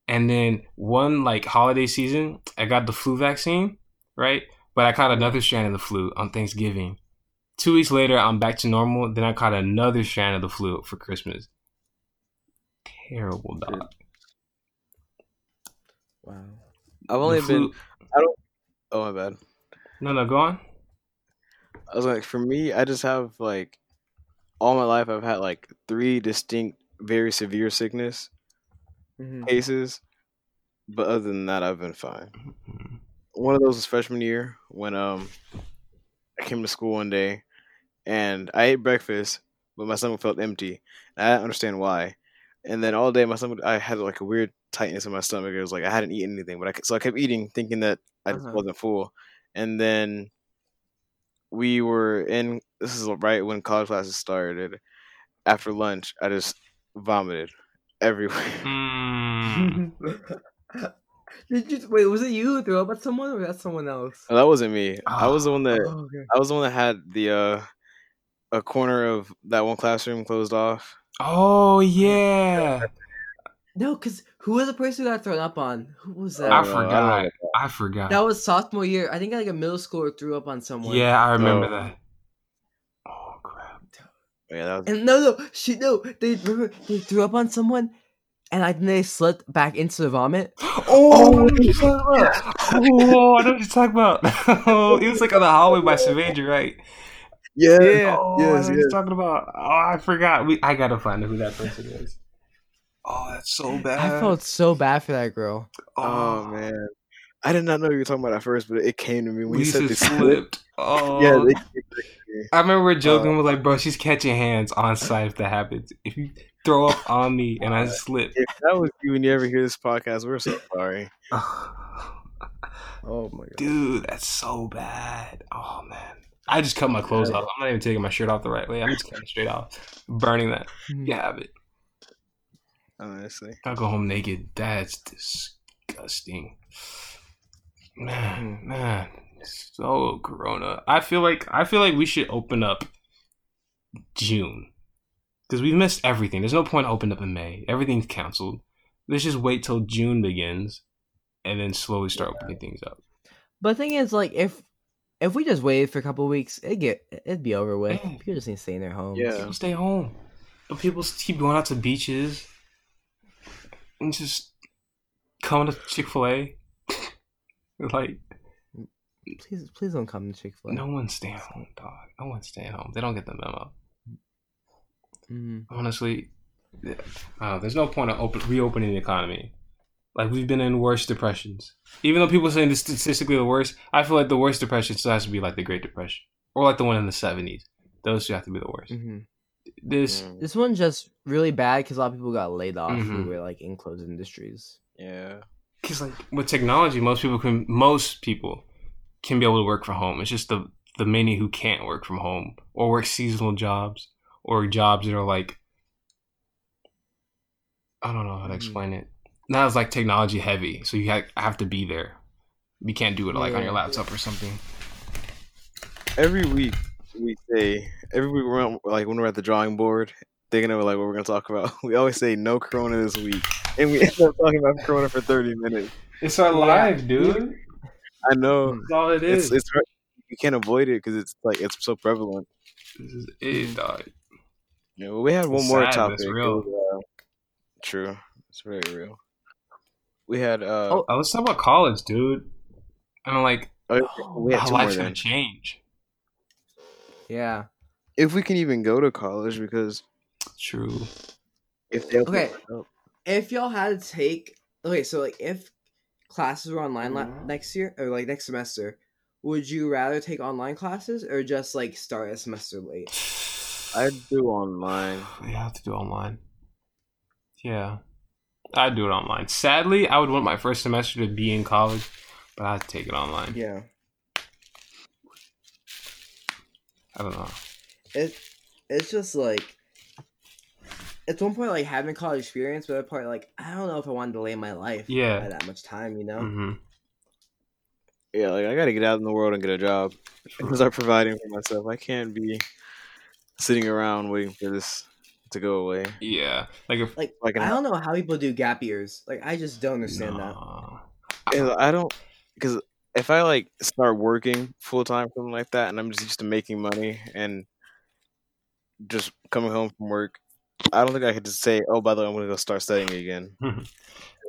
And then one like holiday season, I got the flu vaccine, right? But I caught another strand of the flu on Thanksgiving. Two weeks later, I'm back to normal. Then I caught another strand of the flu for Christmas. Terrible dog. Wow. I've only The been. flu- Oh my bad. No, no, go on. I was like, for me, I just have like all my life. I've had like three distinct, very severe sickness Mhm. cases, but other than that, I've been fine. One of those was freshman year when um I came to school one day and I ate breakfast, but my stomach felt empty. And I didn't understand why. And then all day, my stomach, I had like a weird tightness in my stomach. It was like I hadn't eaten anything, but I so I kept eating, thinking that I Uh-huh. wasn't full. And then we were in. This is right when college classes started. After lunch, I just vomited everywhere. Mm. Did you wait? Was it you who threw up at someone, or was that someone else? that wasn't me. I was the one that Oh, okay. I was the one that had the uh a corner of that one classroom closed off. Oh yeah, No, because who was the person who got thrown up on? Who was that? I don't know, I don't forgot. I forgot. That was sophomore year. I think like a middle schooler threw up on someone. Yeah, I remember Oh. that. Oh crap! Yeah, that was And no, no, she no. They remember they threw up on someone, and I think they slipped back into the vomit. Oh, I know what you're talking about. Oh, I know what you're talking about. Oh, it was like on the hallway by Savager, right? yeah, Yeah. Oh, yes, what yes. you're talking about. Oh, I forgot. We, I gotta find out who that person is. Oh, that's so bad. I felt so bad for that girl. Oh man, I did not know you were talking about at first, but it came to me when you said they slipped. slipped. Oh, Yeah, they came back to me. I remember we're joking. Uh, with like, bro, she's catching hands on sight if that happens. If you throw up on me and I slip, if that was you and you ever hear this podcast, we're so sorry. Oh my god. dude, that's so bad. Oh man, I just cut my clothes off. I'm not even taking my shirt off the right way. I'm just cutting straight off, burning that. You have it. Honestly, I'll go home naked. That's disgusting. Man, man. So corona. I feel like I feel like we should open up June. Because we've missed everything. There's no point opening up in May. Everything's canceled. Let's just wait till June begins and then slowly start opening things up. But the thing is, like, if if we just waited for a couple weeks, it'd get it'd be over with. Yeah. People just need to stay in their homes. Yeah. People stay home. But people keep going out to beaches and just coming to Chick fil A. like Please, please don't come to Chick Fil A. No one's staying home, dog. No one's staying home. They don't get the memo. Mhm. Honestly, uh, there's no point of open, reopening the economy. Like we've been in worse depressions. Even though people are saying this statistically the worst, I feel like the worst depression still has to be like the Great Depression or like the one in the '70s. Those two have to be the worst. Mhm. This, Mm, This one's just really bad because a lot of people got laid off who Mhm. were like in closed industries. yeah, because like with technology, most people can, most people can be able to work from home. It's just the the many who can't work from home or work seasonal jobs or jobs that are like I don't know how to Mhm. explain it. Not as like technology heavy, so you ha- have to be there. You can't do it like on your Yeah. laptop or something. every week we say every week we're on, like when we're at the drawing board thinking of like what we're gonna talk about. We always say no Corona this week, and we end up talking about Corona for thirty minutes. It's our life, dude. I know That's all it it's it's you can't avoid it because it's like it's so prevalent. this is it, dog. Yeah, well, we had one It's more sad, but topic. it's It real. was, uh, true, it's very real. We had uh, Oh, Uh, let's talk about college, dude. And I'm like oh, we had how two more life's gonna then. change. Yeah. If we can even go to college, because True. if they Okay. If y'all had to take okay, so like if classes were online la- mm-hmm. next year or like next semester, would you rather take online classes or just like start a semester late? I'd do online. You have to do online. Yeah. I'd do it online. Sadly, I would want my first semester to be in college, but I'd take it online. Yeah. I don't know. It it's just like at one point like having college experience, but at part like I don't know if I want to delay my life Yeah. by that much time, you know? hmm Yeah, like I gotta get out in the world and get a job and start providing for myself. I can't be sitting around waiting for this to go away. Yeah. Like if Like Like, I don't know how people do gap years. Like I just don't understand that. And I don't because if I like start working full time something like that, and I'm just used to making money and just coming home from work, I don't think I could just say, "Oh, by the way, I'm gonna go start studying again."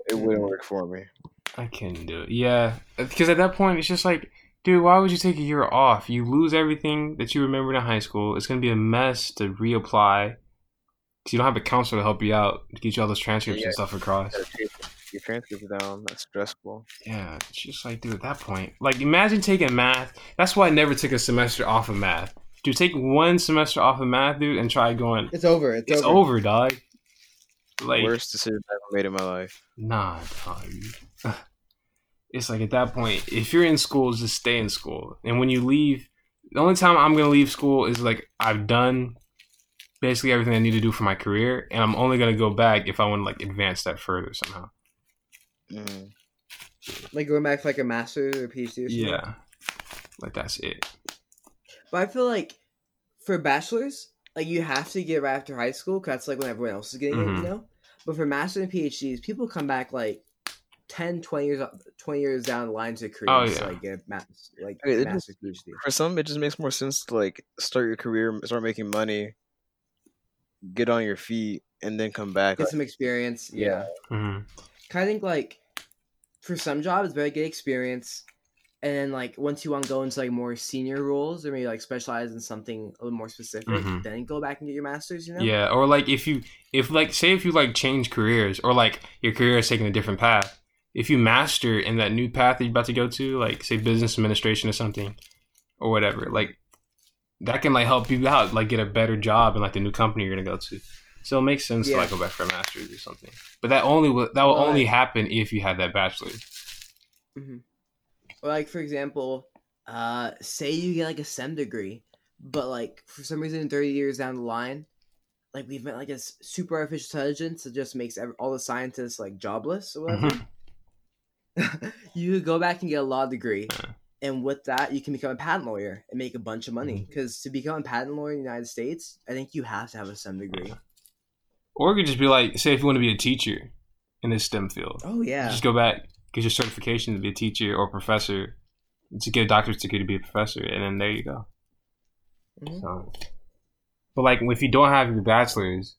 it wouldn't work for me. I couldn't do it. Yeah, uh, because at that point, it's just like, dude, why would you take a year off? You lose everything that you remembered in high school. It's gonna be a mess to reapply. Cause you don't have a counselor to help you out to get you all those transcripts Yeah. and stuff across. Your transcripts down. That's stressful. Yeah, it's just like, dude, at that point, like, imagine taking math. That's why I never took a semester off of math. Dude, take one semester off of math, dude, and try going. It's over. It's, It's over. over, dog. Like, Worst decision I ever made in my life. Nah, dog. It's like at that point, if you're in school, just stay in school. And when you leave, the only time I'm gonna leave school is like I've done basically everything I need to do for my career, and I'm only gonna go back if I want to like advance that further somehow. Mm. Like going back for like a master's or PhD or something. Yeah, like that's it. But I feel like for bachelors, like you have to get right after high school because that's like when everyone else is getting it, Mhm. you know. But for masters and PhDs, people come back like 10, 20 years, 20 years down the line to careers, Oh, yeah. like get mas- like I mean, it master's PhD. For some, it just makes more sense to like start your career, start making money, get on your feet, and then come back. Get some experience. Yeah. hmm Kind of think like for some jobs, it's better to get experience. And then like once you want to go into like more senior roles or maybe like specialize in something a little more specific, Mhm. then go back and get your master's. You know. Yeah, or like if you if like say if you like change careers or like your career is taking a different path, if you master in that new path that you're about to go to, like say business administration or something, or whatever, like that can like help you out, like get a better job in like the new company you're gonna go to. So it makes sense to like go back for a master's or something. But that only will that will Well, only I- happen if you have that bachelor's. Or like for example, uh, say you get like a STEM degree, but like for some reason, thirty years down the line, like we've met like a super artificial intelligence that just makes ev- all the scientists like jobless or whatever. Mhm. you could go back and get a law degree, and with that, you can become a patent lawyer and make a bunch of Mm-hmm. money. Because to become a patent lawyer in the United States, I think you have to have a STEM degree. Or it could just be like, say if you want to be a teacher in this STEM field. Oh yeah, Just go back, get your certification to be a teacher or a professor, to get a doctorate degree to be a professor, and then there you go. Mhm. So, but like if you don't have your bachelor's,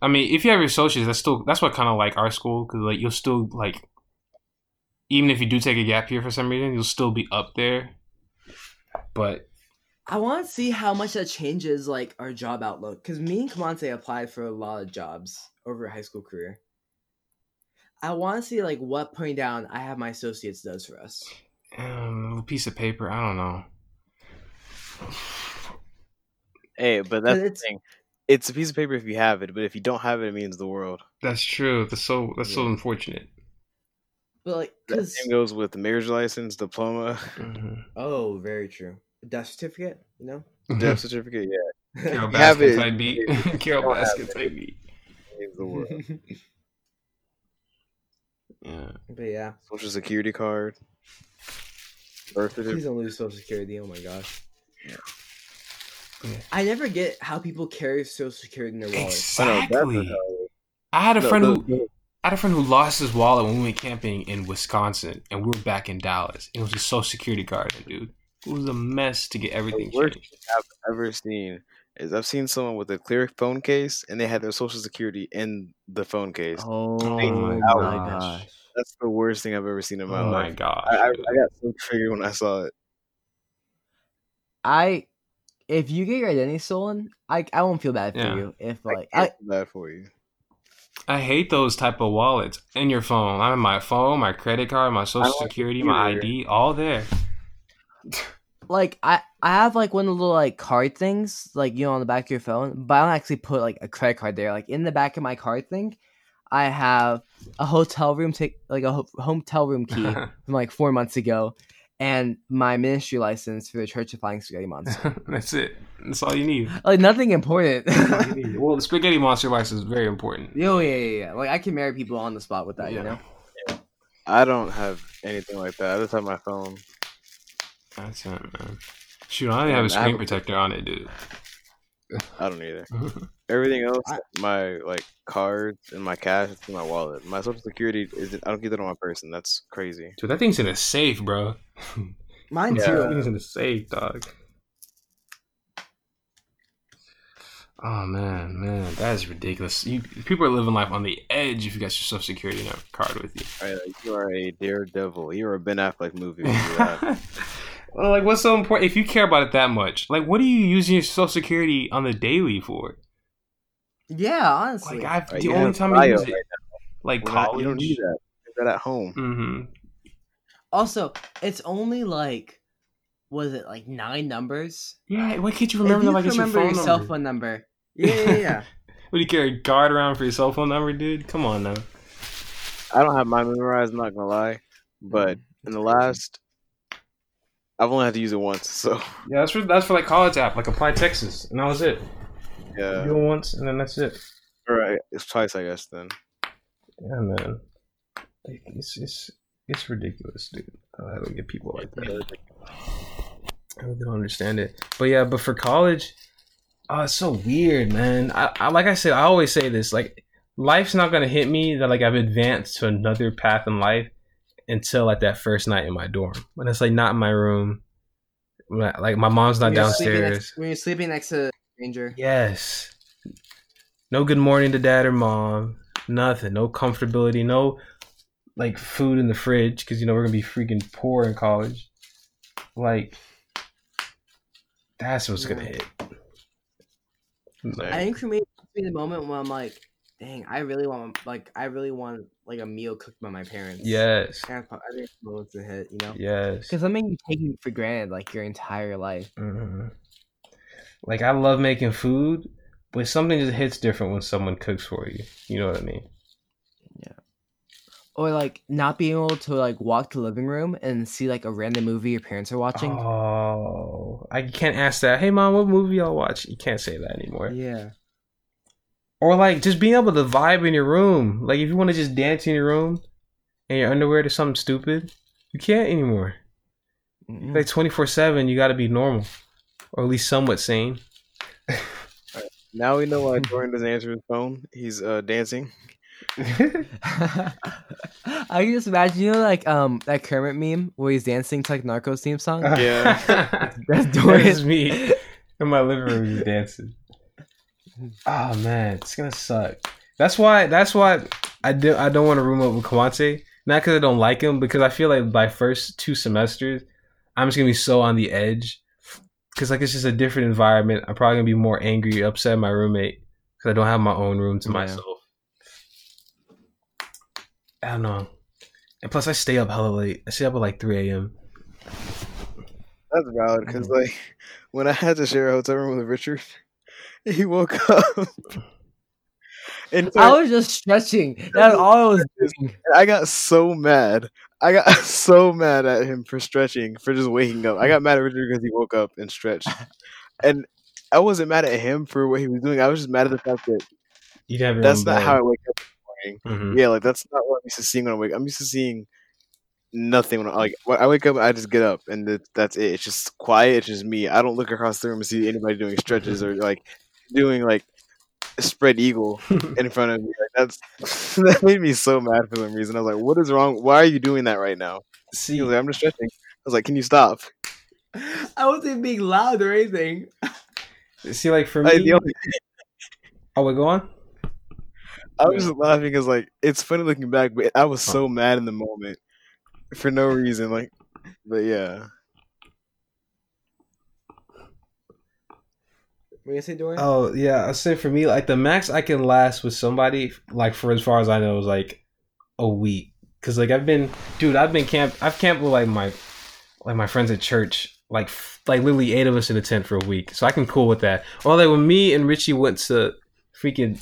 I mean, if you have your associates, that's still that's what kind of like our school because like you'll still like, even if you do take a gap year for some reason, you'll still be up there. But I want to see how much that changes like our job outlook. Because me and Kamante applied for a lot of jobs over a high school career. I want to see like what putting down I have my associates does for us. um, a piece of paper, I don't know. Hey, but But that's the it's- thing. It's a piece of paper if you have it, but if you don't have it, it means the world. That's true. That's so that's so unfortunate. But like, That same goes with the marriage license, diploma, Mhm. oh, very true. Death certificate, you know. death certificate. Yeah, Carol You have Baskins it. I beat. Carol don't have Baskins it. I beat. means the world. Yeah. but yeah, Social security card, birth please certificate. don't lose Social Security. Oh my gosh. Yeah. I never get how people carry Social Security in their wallet. I know, that's Exactly. what I had a No, friend the- who the- I had a friend who lost his wallet when we went camping in Wisconsin, and we were back in Dallas. It was a social security card, dude. It was a mess to get everything The worst changed. I've ever seen is I've seen someone with a clear phone case and they had their social security in the phone case. Oh my my gosh. gosh. That's the worst thing I've ever seen in my Oh my life. god! I, I, I got so triggered when I saw it. I if you get your identity stolen, I I won't feel bad for Yeah. you. If like I, can't feel bad for you. I hate those type of wallets in your phone. I have my phone, my credit card, my social don't like security, my. ID, all there. like I I have like one of the little like card things like you know on the back of your phone, but I don't actually put like a credit card there. Like in the back of my card thing, I have a hotel room take like a ho- hotel room key from like four months ago, and my ministry license for the Church of Flying Spaghetti Monster. That's it. That's all you need. like nothing important. That's all you need. Well, the spaghetti monster license is very important. Yo, oh, yeah, yeah, yeah. Like I can marry people on the spot with that, you know. I don't have anything like that. I just have my phone. That's it, man. Shoot, I don't even have a screen protector on it, dude. I don't either. Everything else, my like cards and my cash, it's in my wallet. My social security is I don't keep that on my person. That's crazy. Dude, that thing's in a safe, bro. Mine Yeah. That thing's in a safe, dog. Oh man, man, that is ridiculous. You people are living life on the edge if you got your social security card with you. All right, like, you are a daredevil. You're a Ben Affleck movie. When you do that. well, like, what's so important? If you care about it that much, like, what are you using your social security on the daily for? Yeah, honestly. Like, I've, the only time I use it, right like We're not- college. you don't need that. You that at home. Mm-hmm. also, it's only like, was it like nine numbers? Yeah, why can't you If remember you like can it's your remember phone your cell phone number. Yeah, yeah, yeah. What do you carry a guard around for your cell phone number, dude? Come on now. I don't have mine memorized. I'm not gonna lie, but in the last, I've only had to use it once. So Yeah, that's for that's for like college app, like apply Texas, and that was it. yeah, You do it once, and then that's it. all right, it's twice, I guess. Then Yeah, man. It's it's it's ridiculous, dude. I don't get people like that. I don't understand it. But yeah, but for college, oh, it's so weird, man. I, I like I said, I always say this: like, life's not gonna hit me that like I've advanced to another path in life until like that first night in my dorm when it's like not in my room. I- Like my mom's not When downstairs. next- when you're sleeping next to a stranger. Yes. No good morning to dad or mom. Nothing. No comfortability. No like food in the fridge because you know we're gonna be freaking poor in college. Like that's what's gonna hit. Exactly. I think for me, it's the moment when I'm like, dang, I really want like I really want like a meal cooked by my parents. Yes. I think it's the to hit, you know. Yes. Because something you taking for granted like your entire life. hmm Like I love making food, but something just hits different when someone cooks for you. You know what I mean? Yeah. Or like not being able to like walk to the living room and see like a random movie your parents are watching. Oh, I can't ask that. Hey, mom, what movie y'all watch? You can't say that anymore. Yeah. Or like just being able to vibe in your room. Like if you want to just dance in your room and your underwear to something stupid, you can't anymore. Mm-mm. Like twenty four seven, you got to be normal, or at least somewhat sane. now we know why Jordan doesn't answer his phone. He's uh dancing. I can just imagine, you know, like um that Kermit meme where he's dancing to like Narcos theme song. Yeah. That's that Dorian. is me in my living room just dancing. Oh man, it's gonna suck. That's why. That's why I do. I don't want to room up with Kawante. Not because I don't like him, because I feel like by first two semesters, I'm just gonna be so on the edge. Because like it's just a different environment. I'm probably gonna be more angry, upset at my roommate because I don't have my own room to Yeah. myself. I don't know. And plus, I stay up hella late. I stay up at like 3 a.m. That's valid because like when I had to share a hotel room with Richard, he woke up. And so I was just stretching. That's all I was doing. I got so mad. I got so mad at him for stretching, for just waking up. I got mad at Richard because he woke up and stretched. And I wasn't mad at him for what he was doing. I was just mad at the fact that You have that's not bed. how I wake up in the morning. Mhm. Yeah, like that's not what I'm used to seeing when I wake. up. I'm used to seeing nothing when I like when I wake up. I just get up and that, that's it. It's just quiet. It's just me. I don't look across the room and see anybody doing stretches or like doing like a spread eagle in front of me. Like that's that made me so mad for some reason. I was like, "What is wrong? Why are you doing that right now?" See, like, "I'm just stretching." I was like, "Can you stop?" I wasn't being loud or anything. see, like for me, the only, oh, wait, go on. I was just laughing because like it's funny looking back, but I was so mad in the moment for no reason. Like, but yeah. What you say, Dorian? Oh yeah, I say for me, like the max I can last with somebody, like for as far as I know, is like a week. Cause like I've been, dude, I've been camp. I've camped with like my, like my friends at church, like f- like literally eight of us in a tent for a week. So I can cool with that. Or like when me and Richie went to freaking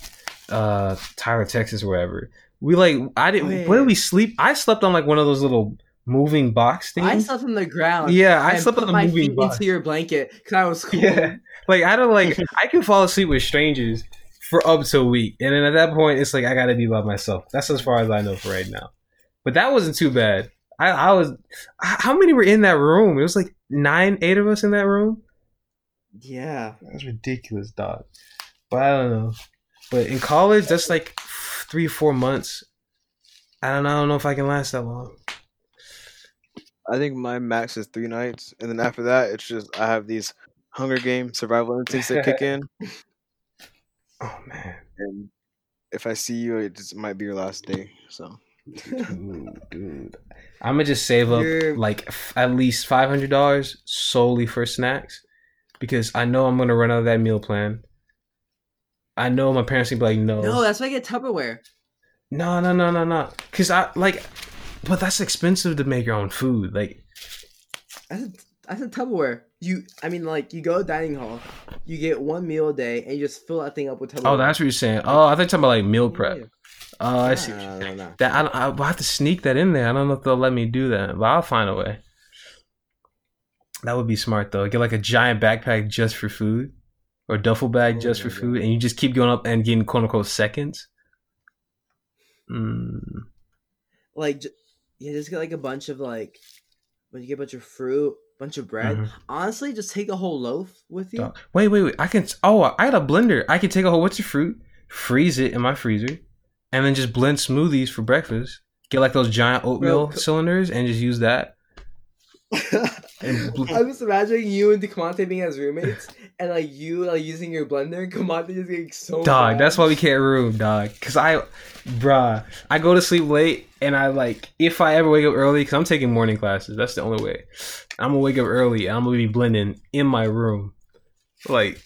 uh Tyler, Texas, or wherever. We like I didn't. Oh, yeah, where did we sleep? I slept on like one of those little moving box things. I slept on the ground. yeah, I slept on a my moving feet box. into your blanket because I was cold. Yeah. Like I don't like I can fall asleep with strangers for up to a week. And then at that point it's like I gotta be by myself. That's as far as I know for right now. But that wasn't too bad. I, I was how many were in that room? It was like nine, eight of us in that room. Yeah. That's ridiculous, dog. But I don't know. But in college, that's like three, four months. I don't. I don't know if I can last that long. I think my max is three nights, and then after that, it's just I have these Hunger Game survival instincts that kick in, Oh man, and if I see you, it just might be your last day. So dude, dude. I'm gonna just save up You're- like f- at least five hundred dollars solely for snacks because I know I'm gonna run out of that meal plan. I know my parents gonna be like, no, No, that's why I get Tupperware. no, no, no, no, no, because I like, but that's expensive to make your own food. Like, I said, I said Tupperware. You, I mean, like you go to dining hall, you get one meal a day, and you just fill that thing up with Tupperware. oh, that's what you're saying. Oh, I think talking about like meal prep. Yeah. Oh, I see. No, no, no. That I, I, have to sneak that in there. I don't know if they'll let me do that, but I'll find a way. That would be smart though. Get like a giant backpack just for food, or duffel bag Oh just for food, and you just keep going up and getting quote unquote seconds. Mm. Like, yeah, just get like a bunch of like, when you get a bunch of fruit, bunch of bread. Mhm. Honestly, just take a whole loaf with you. Wait, wait, wait. I can. Oh, I had a blender. I can take a whole bunch of fruit, freeze it in my freezer, and then just blend smoothies for breakfast. Get like those giant oatmeal Bro, co- cylinders and just use that. And bl- I'm just imagining you and Demonte being as roommates, and like you like using your blender, and Demonte just getting so. Dog, mad. that's why we can't room, dog. Cause I, bruh, I go to sleep late, and I like if I ever wake up early, cause I'm taking morning classes. That's the only way. I'm gonna wake up early, and I'm gonna be blending in my room, like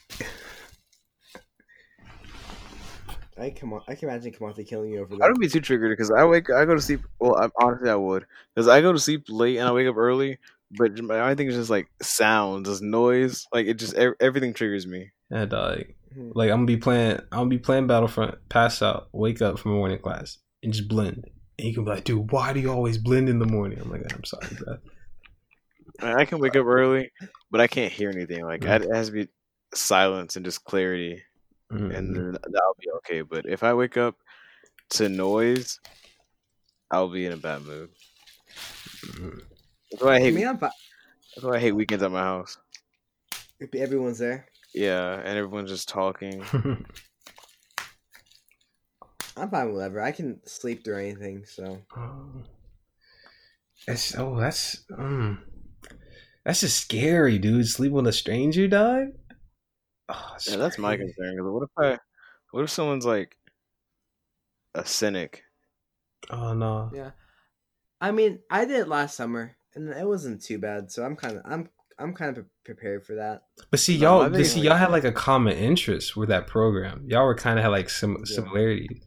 I come on, I can imagine Demonte killing you over I don't be too triggered because I wake, I go to sleep. Well, I, honestly, I would because I go to sleep late and I wake up early. But my only thing is just like sounds, just noise. Like it just everything triggers me. And dog. Mhm. Like I'm gonna be playing, I'm gonna be playing Battlefront, pass out, wake up from morning class, and just blend. And you can be like, dude, why do you always blend in the morning? I'm like, I'm sorry, bro. I can wake up early, but I can't hear anything. Like Mm. it has to be silence and just clarity. Mhm. and then that'll be okay. But if I wake up to noise, I'll be in a bad mood. Mhm. That's why I I hate. mean, I'm That's why I hate weekends at my house. if everyone's there. Yeah, and everyone's just talking. I'm fine with whatever. I can sleep through anything. So Oh. That's oh, that's um, that's just scary, dude. Sleep with a stranger, dog. Oh, it's Yeah, that's my concern. concern. 'cause what if I? What if someone's like a cynic? Oh no, Yeah. I mean, I did it last summer, and it wasn't too bad. So I'm kind of I'm I'm kind of prepared for that. but see, y'all, I but see, like- y'all had like a common interest with that program. Y'all were kind of had like sim- Yeah. similarities.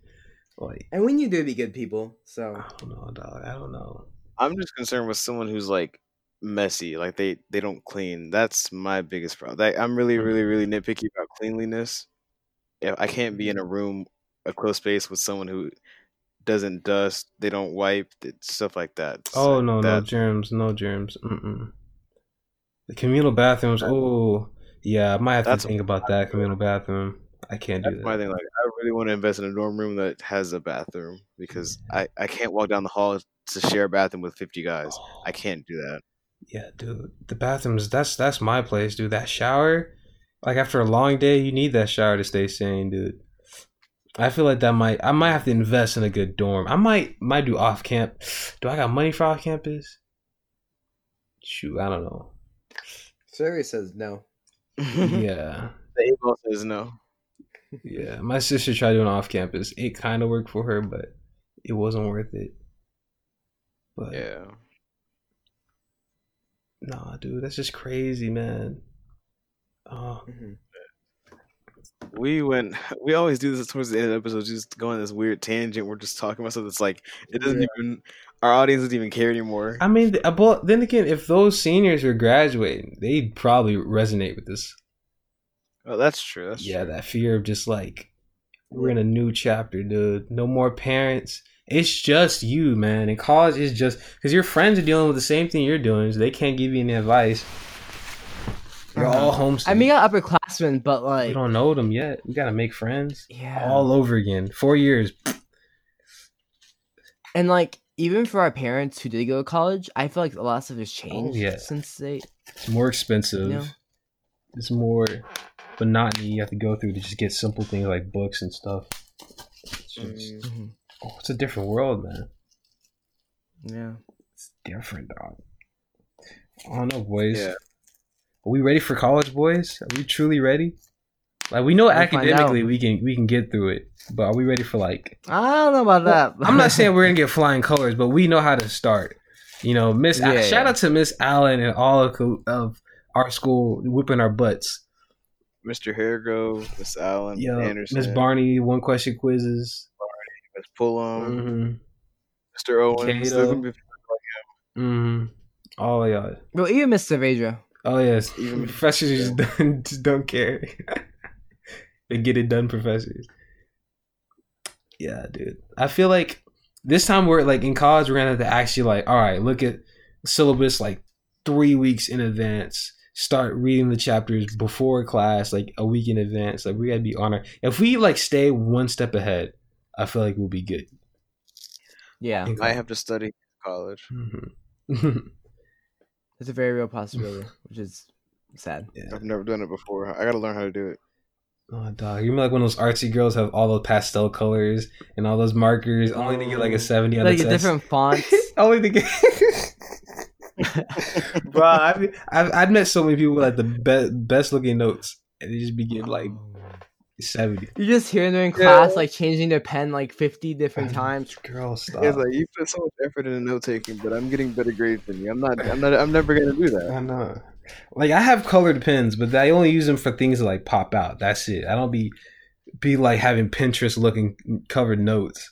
Like, And we knew to be good people. So I don't know, dog. I don't know. I'm just concerned with someone who's like messy, like they they don't clean. That's my biggest problem. Like, I'm really, mm-hmm. really, really nitpicky about cleanliness. If I can't be in a room, a close space with someone who doesn't dust, they don't wipe, stuff like that. Oh So no, no that- germs, no germs. Mm-mm. The communal bathrooms. Oh yeah, I might have to think about that communal bathroom. I can't do That's my that. thing. Like, I really want to invest in a dorm room that has a bathroom because I, I can't walk down the hall to share a bathroom with 50 guys. I can't do that. Yeah, dude. The bathrooms. That's that's my place, dude. That shower. Like after a long day, you need that shower to stay sane, dude. I feel like that might. I might have to invest in a good dorm. I might might do off camp. Do I got money for off campus? Shoot, I don't know. Survey says no. Yeah, The eight says no. yeah. My sister tried doing off campus. It kind of worked for her, but it wasn't worth it. But Yeah. nah, dude, that's just crazy, man. Oh, Mhm. We went. We always do this towards the end of the episode, just go on this weird tangent. We're just talking about stuff that's like it doesn't Yeah. even. Our audience doesn't even care anymore. I mean, but uh, then again, if those seniors were graduating, they'd probably resonate with this. Oh, that's true. That's yeah, true. that fear of just like we're in a new chapter, dude. No more parents. It's just you, man. And college is just because your friends are dealing with the same thing you're doing, so they can't give you any advice. You're all homesick. I mean, I got upperclassmen, but like we don't know them yet. We gotta make friends yeah, all over again. Four years. and like even for our parents who did go to college, I feel like a lot of stuff has changed Oh, yeah. since they. It's more expensive. You know? It's more monotony you have to go through to just get simple things like books and stuff. It's, just- Mm. Mhm. oh, it's a different world, man. Yeah. It's different, dog. I don't know, boys. Yeah. Are we ready for college, boys? Are we truly ready? Like we know We'll academically we can we can get through it, but are we ready for like? I don't know about that. I'm not saying we're gonna get flying colors, but we know how to start. You know, Miss. Yeah, shout yeah. out to Miss Allen and all of, of our school whipping our butts. Mr. Hargrove, Miss Allen, Yo, Anderson, Miss Barney, one question quizzes. Miss Pullum, Mm-hmm. Mr. Owens. Cato. They're gonna Mm-hmm. All of y'all. Well, even Mr. Vedra. Oh yes, Even- professors just don't, just don't care. they get it done, professors. Yeah, dude. I feel like this time we're like in college, we're gonna have to actually like, all right, look at syllabus like three weeks in advance. Start reading the chapters before class, like a week in advance. Like we gotta be on our. If we like stay one step ahead, I feel like we'll be good. Yeah, I have to study college. Mhm. it's a very real possibility, which is sad. yeah. I've never done it before. I gotta learn how to do it. Oh, dog. You're like one of those artsy girls have all those pastel colors and all those markers, only to get like a 70 on Like the a test. different fonts. only to get. Bro, I've, I've, I've met so many people with like the be- best looking notes, and they just be getting like oh. 70. You just hear them in class like changing their pen like fifty different times. Girl, stop. It's like you put so much effort into note taking, but I'm getting better grades than you. I'm not. I'm not. I'm never gonna do that. I know. Like I have colored pens, but I only use them for things that like pop out. That's it. I don't be be like having Pinterest looking covered notes.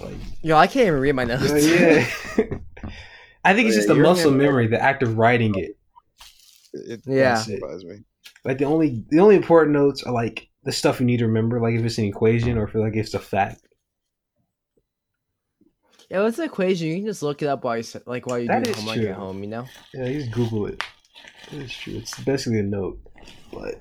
Like Yo, I can't even read my notes. yeah. I think it's Yeah, just the muscle gonna- memory, the act of writing it. It, Yeah. it me. Like the only the only important notes are like the stuff you need to remember, like if it's an equation or if like it's a fact. Yeah, what's the equation? You can just look it up while you like while you That do is homework true. at home. You know. Yeah, you just Google it. It's true. It's basically a note. But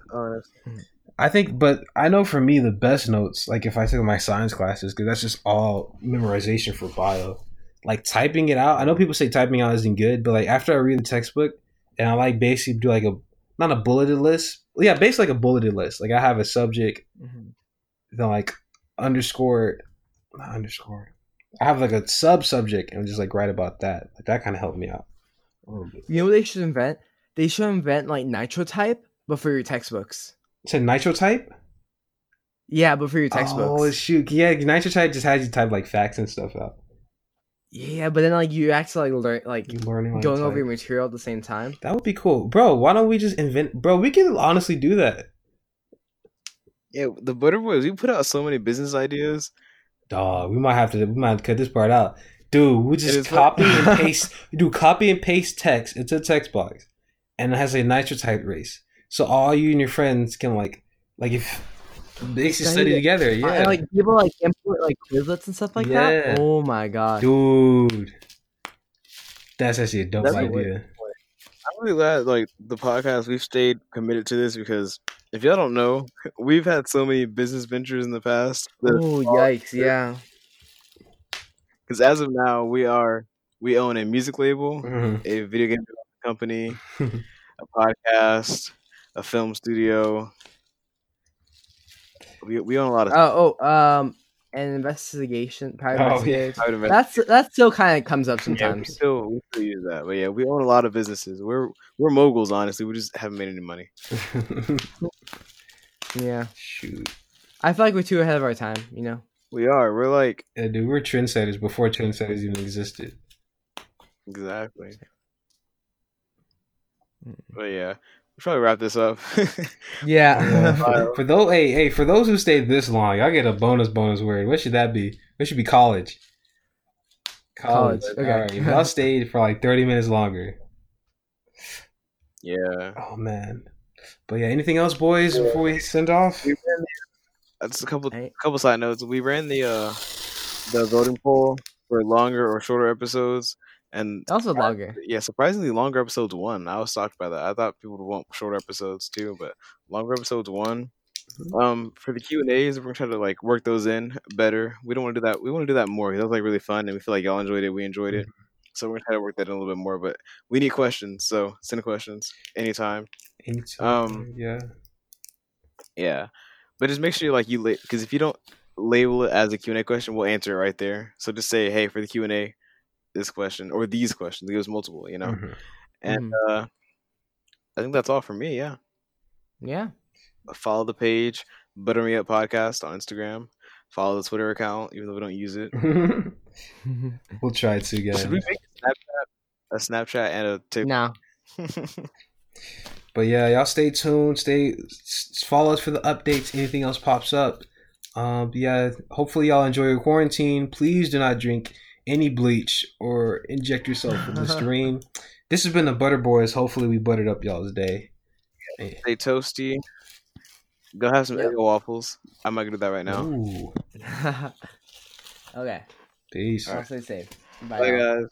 I think, but I know for me the best notes, like if I took my science classes, because that's just all memorization for bio. Like typing it out, I know people say typing out isn't good, but like after I read the textbook and I like basically do like a not a bulleted list, yeah, basically like a bulleted list. Like I have a subject, mm-hmm. then like underscore, not underscore. I have like a sub subject and just like write about that. Like that kind of helped me out a bit. You know what they should invent? They should invent like nitro type, but for your textbooks. Said nitro type. Yeah, but for your textbooks. Oh shoot, yeah, nitro type just has you type like facts and stuff out. Yeah, but then like you actually like learn like You learning going over type. your material at the same time. That would be cool, bro. Why don't we just invent, bro? We can honestly do that, yeah, the Butter Boys. We put out so many business ideas. dog. We might have to. We might have to cut this part out, dude. We just copy what- and paste. We do copy and paste text into a text box, and it has a nitro type race. So all you and your friends can like, like if they should Study study together, yeah, And like people like import like Quizlets and stuff like Yeah. that. Oh my god. dude. That's actually a dope That's idea. I'm really glad, like the podcast, we've stayed committed to this because if y'all don't know, we've had so many business ventures in the past. Oh yikes! Yeah. Because as of now, we are we own a music label, Mhm. a video game company, a podcast, a film studio. We we own a lot of. Oh oh um, an investigation, private Oh, yeah. investigators. I would imagine. That's that still kind of comes up sometimes. Yeah, we sometimes. still we still use that, but yeah, we own a lot of businesses. We're we're moguls, honestly. We just haven't made any money. Yeah. Shoot, I feel like we're too ahead of our time. You know. We are. We're like yeah, dude. We're trendsetters before trendsetters even existed. exactly. Mm. But yeah, should probably wrap this up. Yeah. for those, hey, hey, for those who stayed this long, y'all get a bonus bonus word. What should that be? What should be college? College, okay. All right, y'all stayed for like thirty minutes longer. yeah. Oh man. But yeah, anything else, boys, before we send off? We ran the, uh, a couple Hey. couple side notes. We ran the uh the voting poll for longer or shorter episodes, and also longer. yeah, surprisingly longer episodes won. I was shocked by that. I thought people would want shorter episodes too, but longer episodes won. Um, for the Q and A's, we're gonna try to like work those in better. We don't want to do that. We want to do that more. That was like really fun, and we feel like y'all enjoyed it. We enjoyed it, so we're gonna try to work that in a little bit more. But we need questions, so send questions anytime. Anytime, Um, yeah. Yeah, but just make sure like you because if you don't label it as a Q and A question, we'll answer it right there. So just say, hey, for the Q and A, this question or these questions. It was multiple, you know. Mhm. And uh, I think that's all for me. Yeah, Yeah. follow the page Butter Me Up Podcast on Instagram. Follow the Twitter account, even though we don't use it. we'll try to Should we make a Snapchat, a Snapchat and a TikTok? no. But yeah, y'all stay tuned. Stay follow us for the updates. Anything else pops up. Um, yeah, hopefully y'all enjoy your quarantine. Please do not drink any bleach or inject yourself with Listerine. this has been the Butter Boys. Hopefully we buttered up y'all's day. Hey. Stay toasty. Go have some Yep. Eggo waffles. I might go do that right now. Ooh, okay. peace. I'll stay safe. Bye. Bye, y'all. guys.